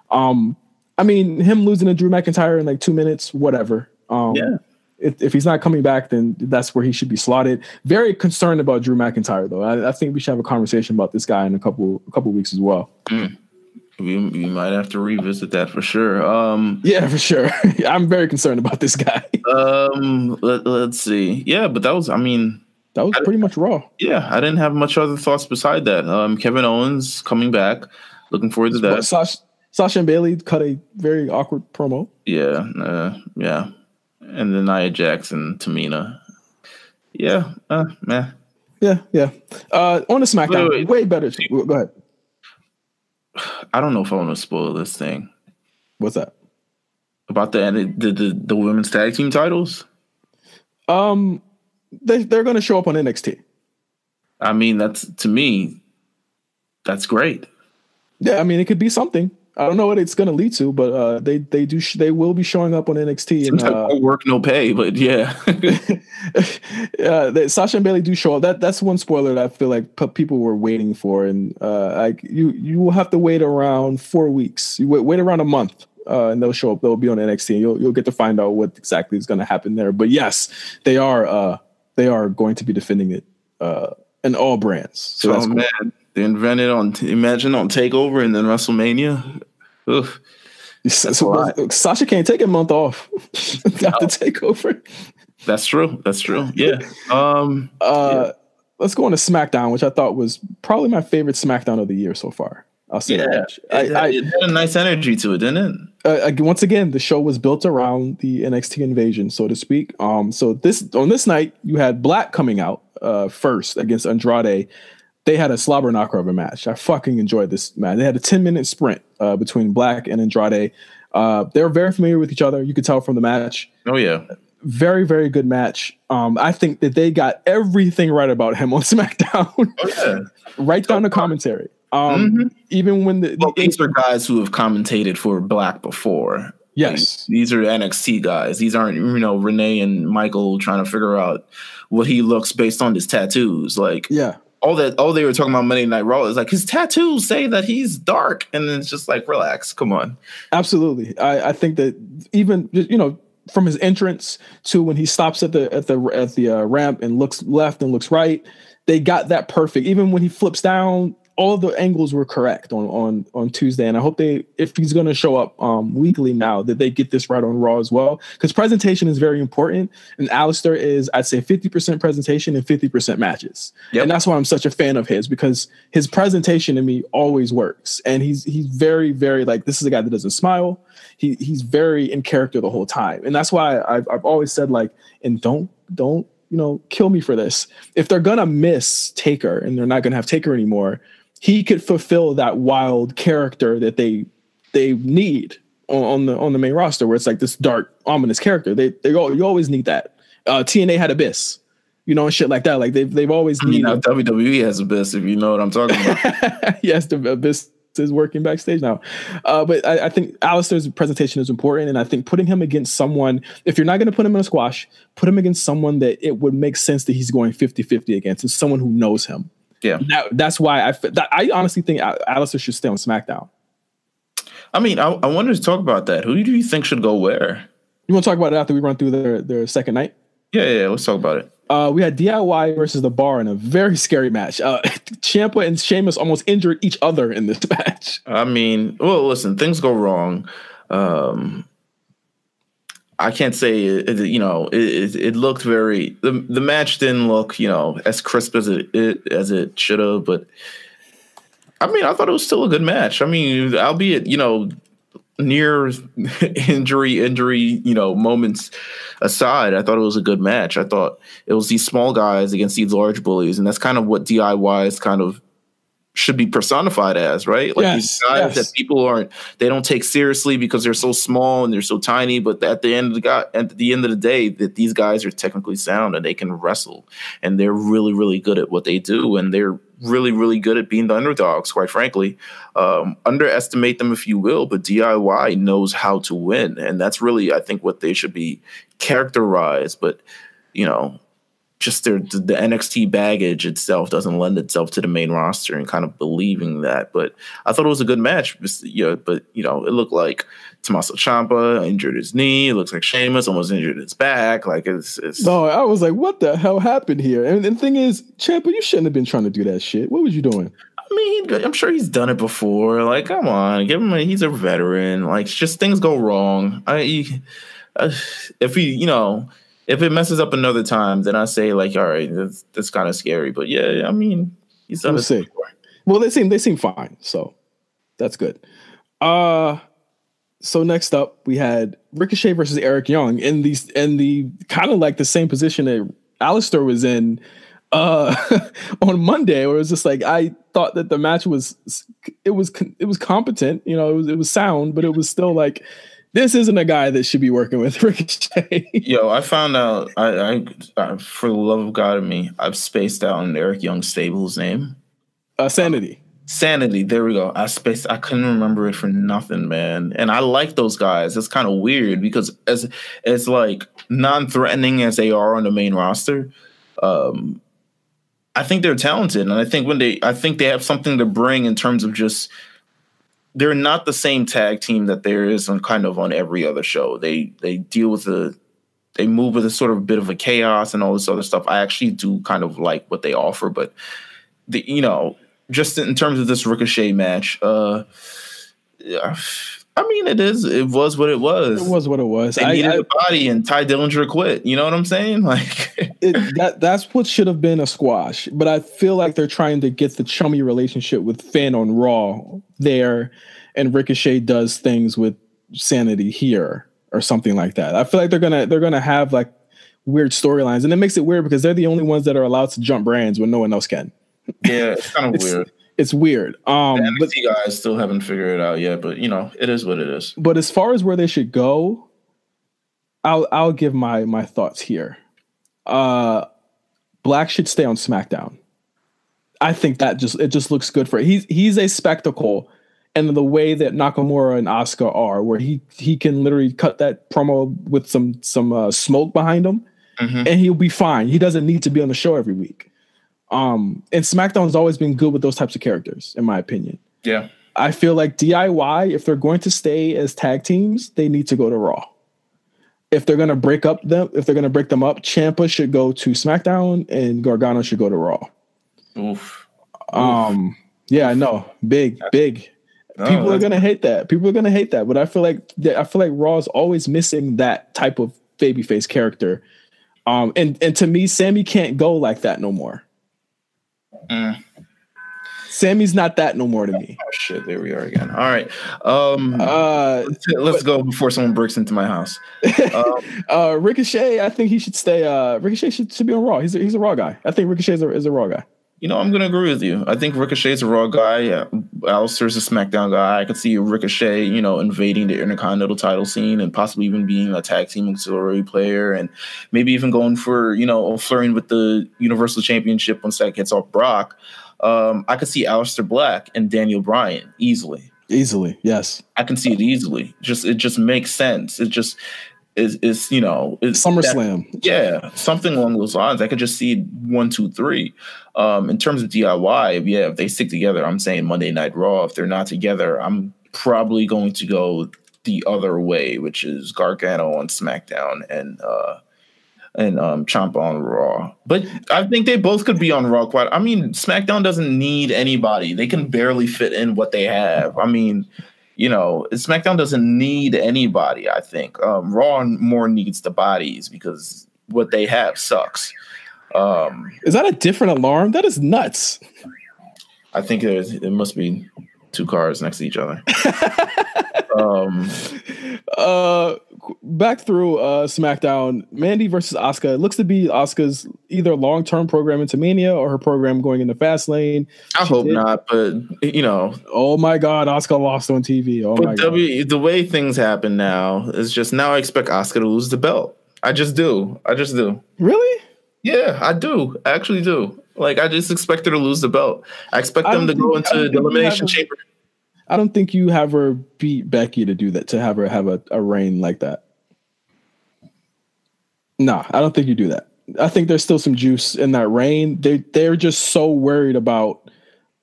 Um, I mean, him losing to Drew McIntyre in like two minutes, whatever. Um, Yeah. If, if he's not coming back, then that's where he should be slotted. Very concerned about Drew McIntyre, though. I, I think we should have a conversation about this guy in a couple a couple weeks as well. we, we might have to revisit that for sure. Um, Yeah, for sure. *laughs* I'm very concerned about this guy. *laughs* um, let, let's see. Yeah, but that was, I mean, That was pretty much raw. yeah, I didn't have much other thoughts beside that. Um, Kevin Owens coming back, looking forward to that. Sasha, Sasha and Bayley cut a very awkward promo. Yeah, uh, yeah, and then Nia Jackson, Tamina. Yeah, uh, meh. Yeah, yeah. Uh, on the SmackDown, Wait, wait. way better. Go ahead. I don't know if I want to spoil this thing. What's that? about the the the, the women's tag team titles. Um, they they're going to show up on NXT. I mean, that's to me, that's great. Yeah, I mean, it could be something. I don't know what it's going to lead to, but uh, they they do sh- they will be showing up on NXT. And, uh, no work, no pay, but yeah, *laughs* uh, they, Sasha and Bayley do show up. That that's one spoiler that I feel like p- people were waiting for, and uh, like you you will have to wait around four weeks. You wait, wait around a month. Uh, and they'll show up. They'll be on NXT. And you'll you'll get to find out what exactly is going to happen there. But yes, they are uh, they are going to be defending it uh, in all brands. So oh that's cool. man, they invented on imagine on Takeover and then WrestleMania. Ugh. So- Sasha can't take a month off *laughs* after takeover. That's true. That's true. Yeah. Um. *laughs* Uh, Let's go on to SmackDown, which I thought was probably my favorite SmackDown of the year so far. I'll say Yeah. that. It, I, I, it had a nice energy to it, didn't it? uh, once again, the show was built around the NXT invasion, so to speak. Um, so this on this night, you had Black coming out uh, first against Andrade. They had a slobber knocker of a match. I fucking enjoyed this match. They had a 10 minute sprint uh, between Black and Andrade. Uh, they're very familiar with each other. You could tell from the match. Oh yeah. Very, very good match. Um, I think that they got everything right about him on *laughs* SmackDown, Oh yeah. right down to commentary. Um, Mhm. Even when the, Well, the these are guys who have commentated for Black before. yes, These are NXT guys. These aren't, you know, Renee and Michael trying to figure out what he looks based on his tattoos. Like yeah, all that all they were talking about Monday Night Raw is like his tattoos say that he's dark. And it's just like, relax, come on. Absolutely. I, I think that even you know from his entrance to when he stops at the at the at the uh, ramp and looks left and looks right, they got that perfect. Even when he flips down, all of the angles were correct on on on Tuesday. And I hope they, if he's going to show up um, weekly now, that they get this right on Raw as well because presentation is very important. And Aleister is, I'd say, fifty percent presentation and fifty percent matches. Yep. And that's why I'm such a fan of his because his presentation to me always works. And he's he's very very like this is a guy that doesn't smile. He he's very in character the whole time, and that's why I've I've always said like and don't don't you know kill me for this. If they're gonna miss Taker and they're not gonna have Taker anymore, he could fulfill that wild character that they they need on, on the on the main roster, where it's like this dark ominous character. They they all you always need that. Uh, TNA had Abyss, you know, and shit like that. Like they've they've always I mean, needed. now WWE has a best, if you know what I'm talking about. *laughs* yes, the Abyss is working backstage now. Uh, but I, I think Aleister's presentation is important. And I think putting him against someone, if you're not going to put him in a squash, put him against someone that it would make sense that he's going 50 50 against, and someone who knows him. Yeah. That, that's why I, that, I honestly think Al- Aleister should stay on SmackDown. I mean, I, I wanted to talk about that. Who do you think should go where? You want to talk about it after we run through their, their second night? Yeah, yeah, let's talk about it. Uh, we had DIY versus the Bar in a very scary match. Uh, *laughs* Ciampa and Sheamus almost injured each other in this *laughs* match. I mean, well, listen, things go wrong. Um, I can't say it, you know it, it, it looked very the the match didn't look you know as crisp as it, it as it should have, but I mean I thought it was still a good match. I mean, albeit you know near *laughs* injury injury you know moments aside, I thought it was a good match. I thought it was these small guys against these large bullies, and that's kind of what DIY is kind of should be personified as, right? Like these guys yes. that people aren't they don't take seriously because they're so small and they're so tiny. But at the end of the guy, at the end of the day, that these guys are technically sound and they can wrestle and they're really really good at what they do and they're really really good at being the underdogs. Quite frankly, um, underestimate them if you will, but DIY knows how to win, and that's really I think what they should be characterized. But you know, just their the NXT baggage itself doesn't lend itself to the main roster and kind of believing that. But I thought it was a good match. Just, you know, but you know, it looked like Tommaso Ciampa injured his knee. It looks like Sheamus almost injured his back. Like it's, it's No, I was like, what the hell happened here? And, and the thing is, Ciampa, you shouldn't have been trying to do that shit. What was you doing? I mean, I'm sure he's done it before. Like, come on, give him. A, he's a veteran. Like, just things go wrong. I, uh, if he, you know, if it messes up another time, then I say like, all right, that's, that's kind of scary. But yeah, I mean, he's done We'll see. before. Well, they seem they seem fine, so that's good. Uh so next up we had Ricochet versus Eric Young in these in the kind of like the same position that Aleister was in uh *laughs* on Monday where it was just like I thought that the match was it was it was competent, you know, it was it was sound, but it was still like this isn't a guy that should be working with *laughs* Ricochet. Yo, I found out. I, I, I, for the love of God in me, I've spaced out on Eric Young Stable's name. uh, sanity. Sanity, there we go. I space I couldn't remember it for nothing, man. And I like those guys. It's kind of weird because as as like non-threatening as they are on the main roster, um, I think they're talented, and I think when they, I think they have something to bring in terms of just they're not the same tag team that there is on kind of on every other show. They they deal with the they move with a sort of a bit of a chaos and all this other stuff. I actually do kind of like what they offer, but the you know just in terms of this Ricochet match, uh, I mean, it is. It was what it was. It was what it was. They I, needed I, a body, and Tye Dillinger quit. You know what I'm saying? *laughs* Like it, that that's what should have been a squash. But I feel like they're trying to get the chummy relationship with Finn on Raw there, and Ricochet does things with Sanity here or something like that. I feel like they're gonna they're gonna have like weird storylines, and it makes it weird because they're the only ones that are allowed to jump brands when no one else can. yeah, it's kind of *laughs* weird. It's weird. Um, The but guys still haven't figured it out yet, but you know, it is what it is. but as far as where they should go, I'll I'll give my my thoughts here. Uh Black should stay on SmackDown. I think that just it just looks good for it. he's he's a spectacle and the way that Nakamura and Asuka are where he he can literally cut that promo with some some uh, smoke behind him Mhm. and he'll be fine. He doesn't need to be on the show every week. Um and SmackDown's always been good with those types of characters in my opinion. Yeah, I feel like DIY, if they're going to stay as tag teams, they need to go to Raw. If they're going to break up them, if they're going to break them up, Ciampa should go to SmackDown and Gargano should go to Raw. oof. Um, yeah, I know, big, big. No, People are going to hate that. People are going to hate that. But I feel like I feel like Raw is always missing that type of babyface character. Um, and and to me, Sammy can't go like that no more. Mm. Sammy's not that no more to me. Oh shit! There we are again. All right, um, Uh, let's go before someone breaks into my house. *laughs* Um, Uh, Ricochet, I think he should stay. Uh, Ricochet should, should be on Raw. He's a, he's a Raw guy. I think Ricochet is a, is a Raw guy. You know, I'm gonna agree with you. I think Ricochet's a raw guy. Yeah. Aleister's a SmackDown guy. I could see Ricochet, you know, invading the Intercontinental title scene and possibly even being a tag team auxiliary player and maybe even going for, you know, flirting with the Universal Championship once that gets off Brock. Um, I could see Aleister Black and Daniel Bryan easily. Easily, yes. I can see it easily. Just it just makes sense. It just is is you know it's that- SummerSlam. yeah, something along those lines. I could just see one, two, three. Um, in terms of DIY, yeah, if they stick together, I'm saying Monday Night Raw. If they're not together, I'm probably going to go the other way, which is Gargano on SmackDown and uh and um Ciampa on Raw. But I think they both could be on Raw. Quite. I mean, SmackDown doesn't need anybody. They can barely fit in what they have. I mean, you know, SmackDown doesn't need anybody. I think um, Raw more needs the bodies because what they have sucks. Um, Is that a different alarm? That is nuts. I think there's it must be two cars next to each other. *laughs* um, Uh, back through uh SmackDown, Mandy versus Asuka. It looks to be Asuka's either long term program into Mania or her program going into Fastlane. I She hope did. not, but you know, Oh my God, Asuka lost on TV. Oh my God. W the way things happen now is just now I expect Asuka to lose the belt. I just do. I just do. Really? Yeah, I do. I actually do. Like I just expect her to lose the belt. I expect I them to don't go into the elimination a- chamber. I don't think you have her beat Becky to do that, to have her have a, a reign like that. No, I don't think you do that. I think there's still some juice in that reign. They they're just so worried about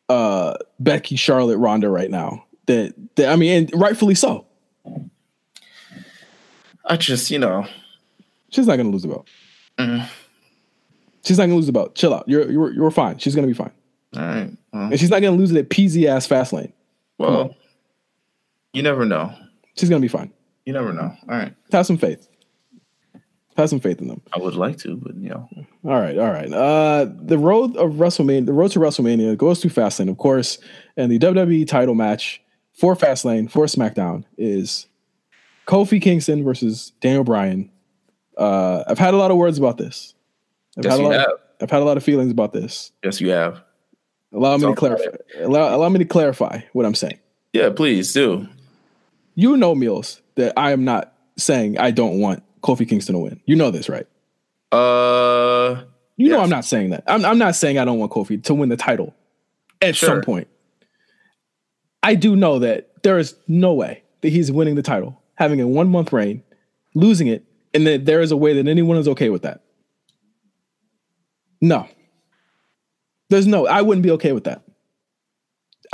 uh Becky, Charlotte, Ronda right now. That, that I mean, and rightfully so. I just, you know, She's not gonna lose the belt. Mm. She's not gonna lose the belt. Chill out. You're you're you're fine. She's gonna be fine. all right. Well, And she's not gonna lose it at peasy ass Fastlane. well you never know. She's gonna be fine. You never know. All right. Have some faith. Have some faith in them. I would like to, but you know. All right, all right. Uh, the road of WrestleMania, the road to WrestleMania goes through Fastlane, of course, and the WWE title match for Fastlane for SmackDown is Kofi Kingston versus Daniel Bryan. Uh, I've had a lot of words about this. I've Yes, had a you lot. have. Of, I've had a lot of feelings about this. Yes, you have. Allow me to clarify. Allow, allow me to clarify what I'm saying. Yeah, please do. You know, Meals, that I am not saying I don't want Kofi Kingston to win. You know this, right? Uh You know Yes. I'm not saying that. I'm, I'm not saying I don't want Kofi to win the title at Sure. some point. I do know that there is no way that he's winning the title, having a one month reign, losing it, and that there is a way that anyone is okay with that. No. There's no, I wouldn't be okay with that.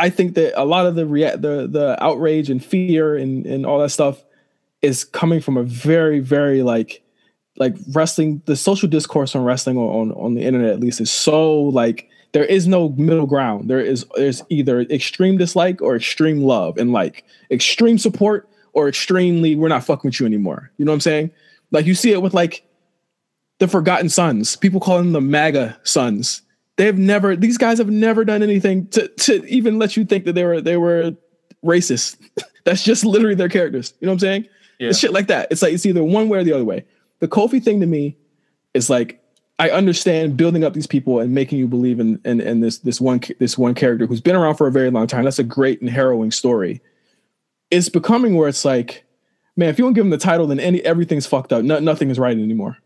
I think that a lot of the rea- the the outrage and fear and and all that stuff is coming from a very very like like wrestling the social discourse on wrestling on on the internet at least is so like there is no middle ground there is there's either extreme dislike or extreme love and like extreme support or extremely we're not fucking with you anymore you know what i'm saying like you see it with like the forgotten sons people call them the maga sons they've never these guys have never done anything to to even let you think that they were they were racist *laughs* that's just literally their characters you know what i'm saying yeah. it's shit like that it's like it's either one way or the other way the Kofi thing to me is like I understand building up these people and making you believe in in, in this this one this one character who's been around for a very long time. That's a great and harrowing story. It's becoming where it's like, man, if you don't give him the title, then any everything's fucked up. No, nothing is right anymore.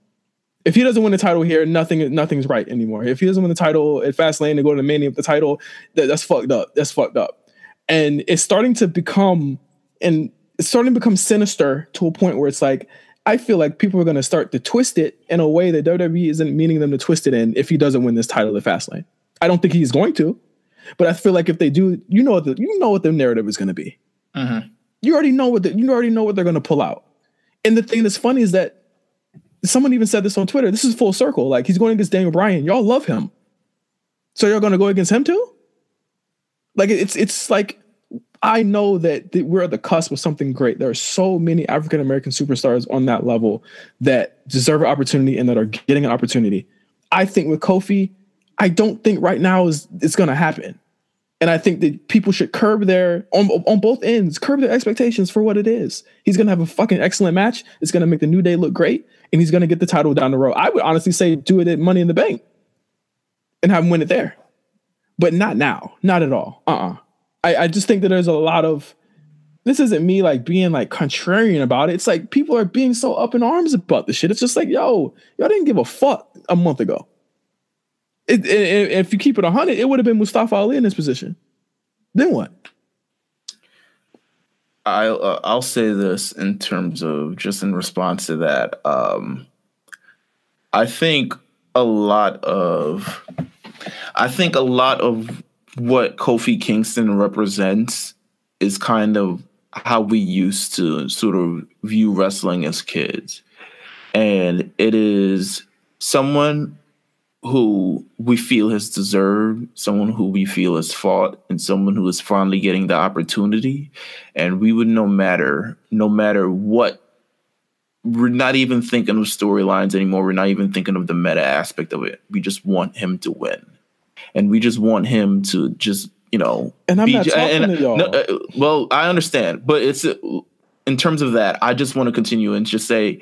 If he doesn't win the title here, nothing nothing's right anymore. If he doesn't win the title at Fastlane to go to the Mania with the title, that, that's fucked up. That's fucked up. And it's starting to become and it's starting to become sinister to a point where it's like I feel like people are going to start to twist it in a way that WWE isn't meaning them to twist it in if he doesn't win this title at Fastlane. I don't think he's going to, but I feel like if they do, you know the you know what the narrative is going to be. Mm-hmm. You already know what the, you already know what they're going to pull out. And the thing that's funny is that someone even said this on Twitter. This is full circle. Like he's going against Daniel Bryan. Y'all love him, so going to go against him too. Like it's it's like I know that, that we're at the cusp of something great. There are so many African American superstars on that level that deserve an opportunity and that are getting an opportunity. I think with Kofi, I don't think right now is it's going to happen. And I think that people should curb their on on both ends, curb their expectations for what it is. He's gonna have a fucking excellent match. It's gonna make the New Day look great, and he's gonna get the title down the road. I would honestly say do it at Money in the Bank, and have him win it there, but not now, not at all. Uh uh-uh. uh I, I just think that there's a lot of this isn't me like being like contrarian about it. It's like people are being so up in arms about the shit. It's just like, yo, y'all didn't give a fuck a month ago. It, it, if you keep it 100, it would have been Mustafa Ali in this position. Then what? I'll uh, I'll say this in terms of just in response to that. Um, I think a lot of I think a lot of what Kofi Kingston represents is kind of how we used to sort of view wrestling as kids. And it is someone who we feel has deserved, someone who we feel has fought, and someone who is finally getting the opportunity. And we would no matter, no matter what, we're not even thinking of storylines anymore. We're not even thinking of the meta aspect of it. We just want him to win and we just want him to just you know. And I'm be, not talking and, to y'all. No, uh, well, I understand, but it's uh, in terms of that. I just want to continue and just say,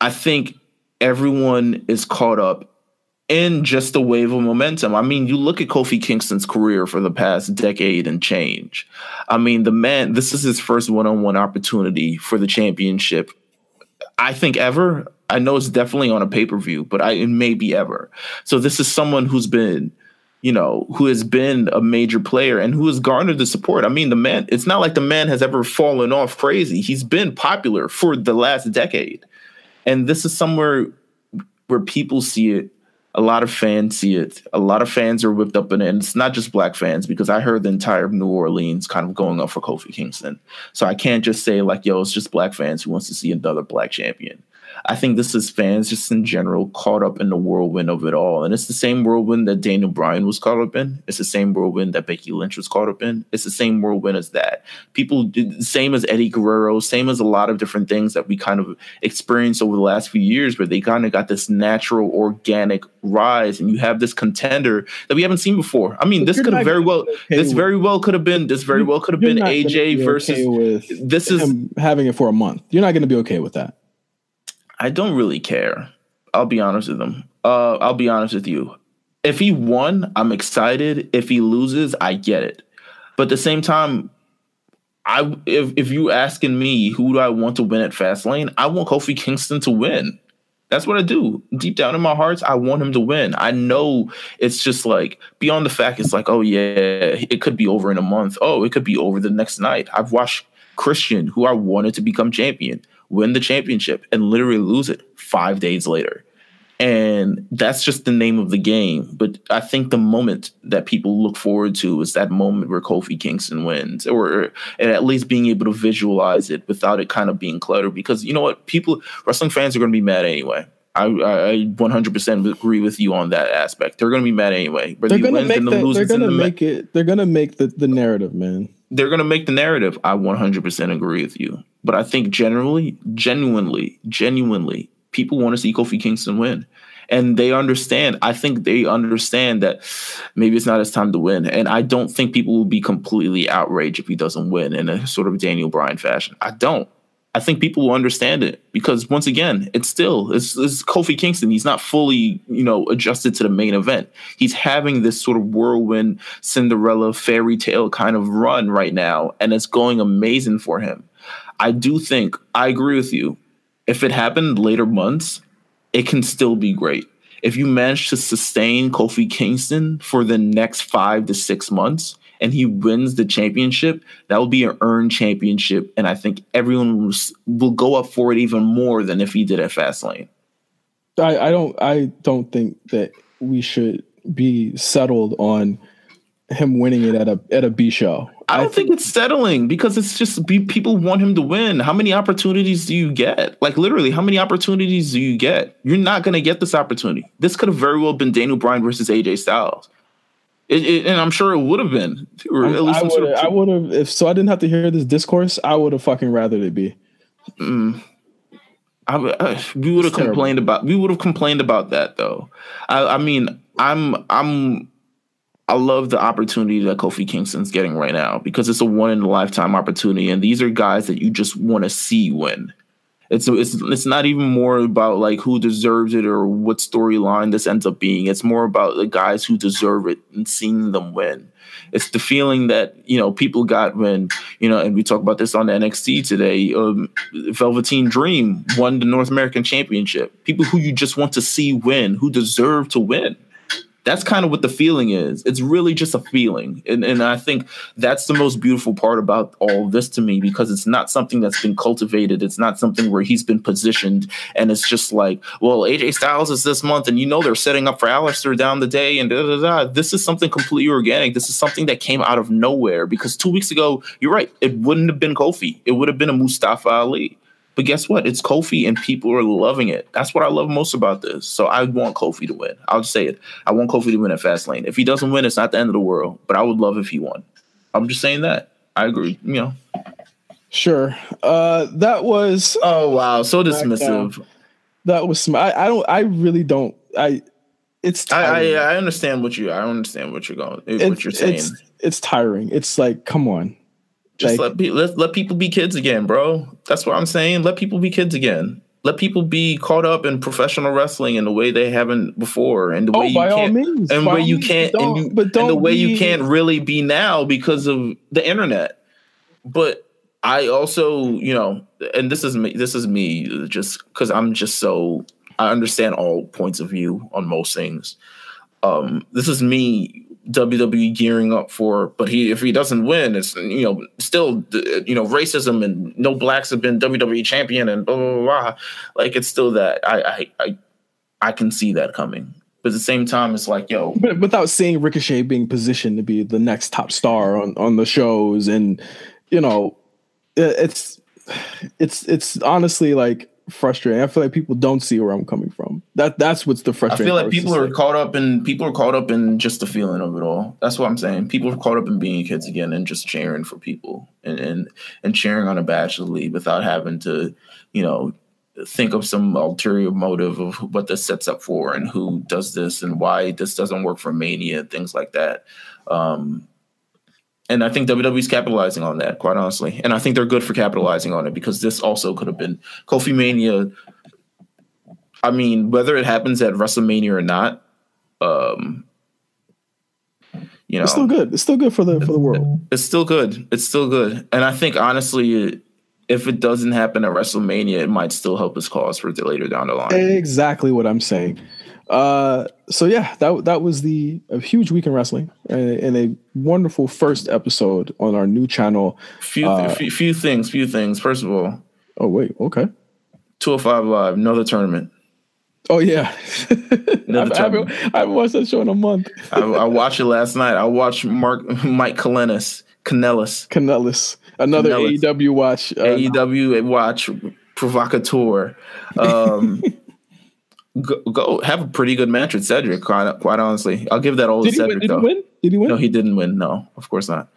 I think everyone is caught up in just the wave of momentum. I mean, you look at Kofi Kingston's career for the past decade and change. I mean, the man, this is his first one on one opportunity for the championship, I think, ever. I know it's definitely on a pay per view, but I, it may be ever. So this is someone who's been, you know, who has been a major player and who has garnered the support. I mean, the man, it's not like the man has ever fallen off crazy. He's been popular for the last decade. And this is somewhere where people see it. A lot of fans see it. A lot of fans are whipped up in it. And it's not just black fans because I heard the entire New Orleans kind of going up for Kofi Kingston. So I can't just say like, yo, it's just black fans who wants to see another black champion. I think this is fans just in general caught up in the whirlwind of it all. And it's the same whirlwind that Daniel Bryan was caught up in. It's the same whirlwind that Becky Lynch was caught up in. It's the same whirlwind as that. People, same as Eddie Guerrero, same as a lot of different things that we kind of experienced over the last few years where they kind of got this natural, organic rise. And you have this contender that we haven't seen before. I mean, but this could have very well, okay this very well could have been, this very well could have been AJ versus, okay this is having it for a month. You're not going to be okay with that. I don't really care. I'll be honest with him. Uh, I'll be honest with you. If he won, I'm excited. If he loses, I get it. But at the same time, I if if you asking me who do I want to win at Fastlane, I want Kofi Kingston to win. That's what I do. Deep down in my heart, I want him to win. I know it's just like beyond the fact it's like, oh yeah, it could be over in a month. Oh, it could be over the next night. I've watched Christian, who I wanted to become champion, win the championship and literally lose it five days later. And that's just the name of the game. But I think the moment that people look forward to is that moment where Kofi Kingston wins, or at least being able to visualize it without it kind of being cluttered. Because you know what? People, wrestling fans are going to be mad anyway. I, I 100% agree with you on that aspect. They're going to be mad anyway. They're going to make the, they're going to make it. They're going to make the, the narrative, man. They're going to make the narrative. I 100% agree with you. But I think generally, genuinely, genuinely, people want to see Kofi Kingston win. And they understand. I think they understand that maybe it's not his time to win. And I don't think people will be completely outraged if he doesn't win in a sort of Daniel Bryan fashion. I don't. I think people will understand it because once again, it's still it's, it's, Kofi Kingston. He's not fully, you know, adjusted to the main event. He's having this sort of whirlwind Cinderella fairy tale kind of run right now, and it's going amazing for him. I do think I agree with you if it happened later months, it can still be great. If you manage to sustain Kofi Kingston for the next five to six months and he wins the championship, that will be an earned championship. And I think everyone will, go up for it even more than if he did at Fastlane. I, I don't I don't think that we should be settled on him winning it at a at a B show. I don't I think, think, it's settling because it's just be, people want him to win. How many opportunities do you get? Like literally, how many opportunities do you get? You're not going to get this opportunity. This could have very well been Daniel Bryan versus AJ Styles. It, it, and I'm sure it would have been. Or at least I would have, if so. I didn't have to hear this discourse. I would have fucking rather it be. Mm. I, I, we would have complained about. We would have complained about that though. I, I mean, I'm I'm I love the opportunity that Kofi Kingston's getting right now because it's a one in a lifetime opportunity, and these are guys that you just want to see win. It's it's it's not even more about like who deserves it or what storyline this ends up being. It's more about the guys who deserve it and seeing them win. It's the feeling that you know people got when you know, and we talk about this on NXT today. Um, Velveteen Dream won the North American Championship. People who you just want to see win, who deserve to win that's kind of what the feeling is. It's really just a feeling. And, and I think that's the most beautiful part about all this to me because it's not something that's been cultivated. It's not something where he's been positioned and it's just like, well, AJ Styles is this month and you know they're setting up for Aleister down the day and da da da. This is something completely organic. This is something that came out of nowhere because two weeks ago, you're right, it wouldn't have been Kofi. It would have been a Mustafa Ali. But guess what? It's Kofi and people are loving it. That's what I love most about this. So I want Kofi to win. I'll just say it. I want Kofi to win at Fastlane. If he doesn't win, it's not the end of the world. But I would love if he won. I'm just saying that. I agree. You know. Sure. Uh that was Oh wow, so dismissive. That was I, I don't I really don't I it's I, I, I understand what you I understand what you're going what you're saying. It's, it's tiring. It's like come on. Just like, let, let let people be kids again, bro. That's what I'm saying. Let people be kids again. Let people be caught up in professional wrestling in the way they haven't before, and the oh, way you can't, means, and way you can't, and, you, but and the way be, you can't really be now because of the internet. But I also, you know, and this is me. This is me, just because I'm just so I understand all points of view on most things. Um, this is me WWE gearing up for. But he, if he doesn't win, it's you know still you know racism and no blacks have been WWE champion and blah blah blah. blah. Like it's still that I I I, I can see that coming. But at the same time, it's like, yo. But without seeing Ricochet being positioned to be the next top star on, on the shows, and you know, it's it's it's honestly like frustrating. I feel like people don't see where I'm coming from. That that's what's the frustrating. I feel like people are caught up in people are caught up in just the feeling of it all. That's what I'm saying. People are caught up in being kids again and just cheering for people and and, and cheering on a bachelor league without having to, you know, think of some ulterior motive of what this sets up for and who does this and why this doesn't work for Mania and things like that. Um, and I think WWE's capitalizing on that, quite honestly. And I think they're good for capitalizing on it because this also could have been Kofi Mania. I mean, whether it happens at WrestleMania or not, um, you know, it's still good. It's still good for the for the world. It's still good. It's still good. And I think honestly, if it doesn't happen at WrestleMania, it might still help his cause for later down the line. Exactly what I'm saying. Uh, so yeah, that that was the a huge week in wrestling and, and a wonderful first episode on our new channel. Few, uh, few few things, few things. First of all, oh wait, okay, 205 Live, another tournament. Oh yeah, *laughs* I, haven't, I haven't watched that show in a month. I, I, watched it last night. I watched Mark Mike Kanellis, Kanellis, Kanellis, another Kanellis. AEW watch. Uh, AEW watch provocateur. Um, *laughs* go, go, have a pretty good match with Cedric. Quite, quite honestly, I'll give that all to Cedric. Did though. he win? Did he win? No, he didn't win. No, of course not.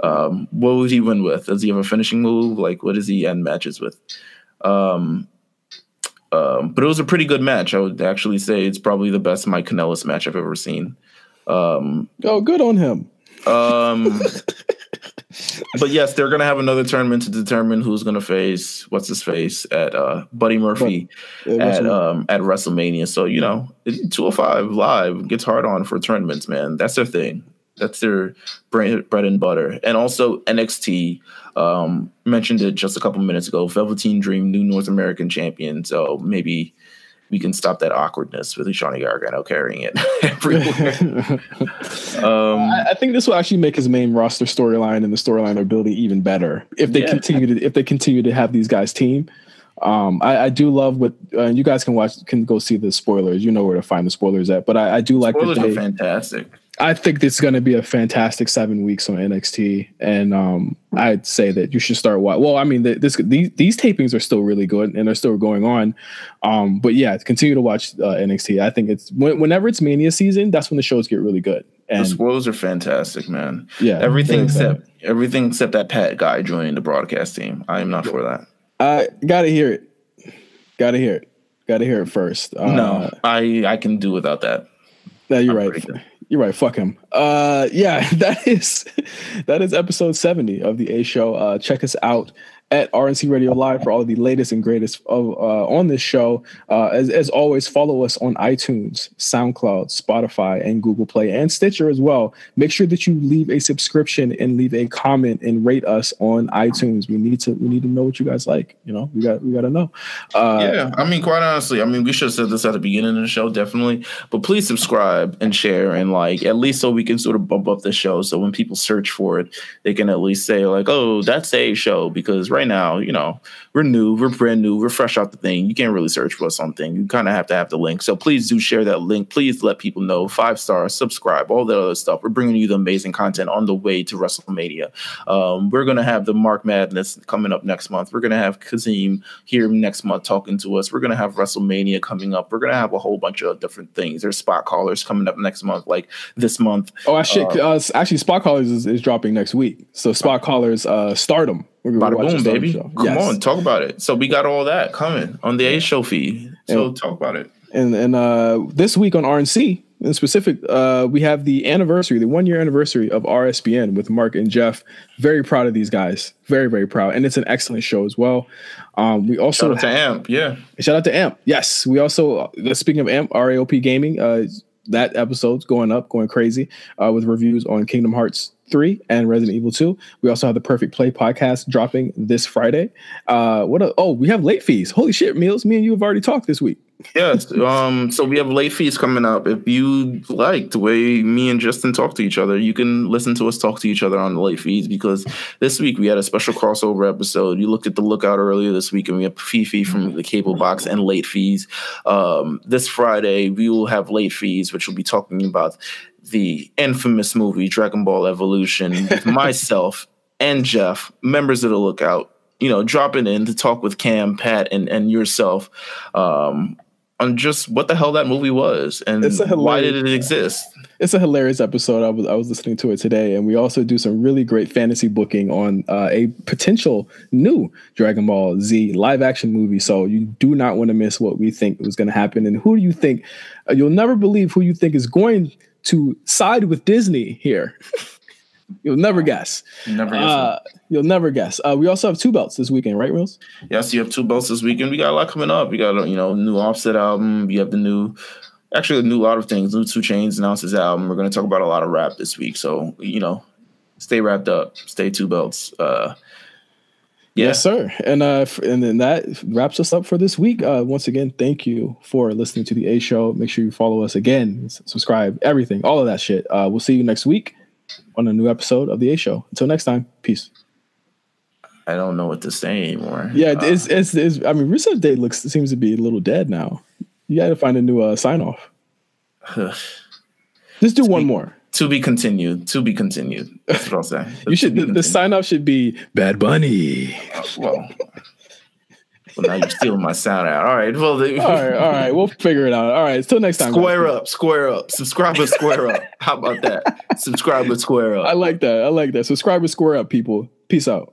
Um, what would he win with? Does he have a finishing move? Like, what does he end matches with? Um, um, but it was a pretty good match. I would actually say it's probably the best Mike Kanellis match I've ever seen. Um, oh, good on him. *laughs* But yes, they're gonna have another tournament to determine who's gonna face what's his face at uh, Buddy Murphy yeah, at um, at WrestleMania. So you know, 205 live gets hard on for tournaments, man. That's their thing. That's their bread, bread and butter. And also NXT um, mentioned it just a couple minutes ago. Velveteen Dream, new North American champion. So maybe we can stop that awkwardness with Johnny Gargano carrying it *laughs* everywhere. *laughs* um, I, I, think this will actually make his main roster storyline and the storyline they're building even better if they yeah. continue to if they continue to have these guys team. Um, I, I, do love what uh, you guys can watch can go see the spoilers. You know where to find the spoilers at, but I, I do like spoilers that they, are fantastic. I think it's going to be a fantastic seven weeks on NXT, and um, I'd say that you should start. watching. well, I mean, this these, these tapings are still really good and they're still going on. Um, but yeah, continue to watch uh, NXT. I think it's whenever it's Mania season, that's when the shows get really good. And the spoilers are fantastic, man. Yeah, everything except everything except that Pat guy joining the broadcast team. I am not for that. I gotta hear it. Gotta hear it. Gotta hear it first. Uh, no, I I can do without that. No, you're I'm right. You're right. Fuck him. Uh, yeah, *laughs* that is that is episode 70 of the A Show. Uh, check us out at RNC Radio Live for all the latest and greatest of, uh, on this show. Uh, as, as always, follow us on iTunes, SoundCloud, Spotify, and Google Play, and Stitcher as well. Make sure that you leave a subscription and leave a comment and rate us on iTunes. We need to we need to know what you guys like. You know, we got we got to know. Uh, yeah, I mean, quite honestly, I mean, we should have said this at the beginning of the show, definitely. But please subscribe and share and like at least so we can sort of bump up the show. So when people search for it, they can at least say like, "Oh, that's a show," because right now, you know, we're new, we're brand new, we're fresh out the thing. You can't really search for something. You kind of have to have the link. So please do share that link. Please let people know. Five stars, subscribe, all that other stuff. We're bringing you the amazing content on the way to WrestleMania. Um, we're gonna have the Mark Madness coming up next month. We're gonna have Kazim here next month talking to us. We're gonna have WrestleMania coming up. We're gonna have a whole bunch of different things. There's spot callers coming up next month, like this month. Oh, actually, uh, uh, actually, spot callers is, is dropping next week. So spot callers, uh, Stardom Bada boom, baby. Come yes. on, talk about it. So we got all that coming on the A show feed. So and, talk about it. And and uh, this week on RNC in specific, uh, we have the anniversary, the one year anniversary of RSBN with Mark and Jeff. Very proud of these guys. Very very proud, and it's an excellent show as well. Um, we also shout out to Amp, yeah. Shout out to Amp. Yes, we also uh, speaking of Amp, RAOP Gaming. Uh, that episode's going up, going crazy uh, with reviews on Kingdom Hearts 3 and Resident Evil 2. We also have the Perfect Play podcast dropping this Friday. Uh, what? A, oh, we have late fees. Holy shit, meals! Me and you have already talked this week. yes. Um. So we have late fees coming up. If you like the way me and Justin talk to each other, you can listen to us talk to each other on the late fees because this week we had a special crossover episode. You looked at the lookout earlier this week, and we have Fifi from the Cable Box and late fees. Um. This Friday we will have late fees, which we'll be talking about the infamous movie Dragon Ball Evolution with *laughs* myself and Jeff, members of the Lookout, you know, dropping in to talk with Cam, Pat, and and yourself um, on just what the hell that movie was and why did it exist. It's a hilarious episode. I was I was listening to it today, and we also do some really great fantasy booking on uh, a potential new Dragon Ball Z live action movie. So you do not want to miss what we think was going to happen, and who do you think? You'll never believe who you think is going to side with Disney here. *laughs* You'll never guess. Never guess. Uh, you'll never guess. Uh, we also have two belts this weekend, right, Reels? Yes, you have two belts this weekend. We got a lot coming up. We got you know new Offset album. You have the new, actually a new lot of things. New 2 Chainz announces album. We're going to talk about a lot of rap this week. So you know, stay wrapped up. Stay two belts. Uh, Yeah. Yes, sir. And uh, and then that wraps us up for this week. Uh, once again, thank you for listening to the A Show. Make sure you follow us again, subscribe, everything, all of that shit. Uh, we'll see you next week on a new episode of the A Show. Until next time, peace. I don't know what to say anymore. Yeah, Uh, it's, it's it's. I mean, research date looks seems to be a little dead now. You got to find a new uh, sign off. *sighs* Just do one more. To be continued. To be continued. That's what I'll say. *laughs* You should. The, the sign off should be Bad Bunny. Uh, well, well, now you're stealing my sound out. All right. Well, the, All right, all right. We'll figure it out. All right. Till next time. guys. square up, square up. Subscribe and square up. How about that? Subscribe and square up. I like that. I like that. Subscribe and square up, people. Peace out.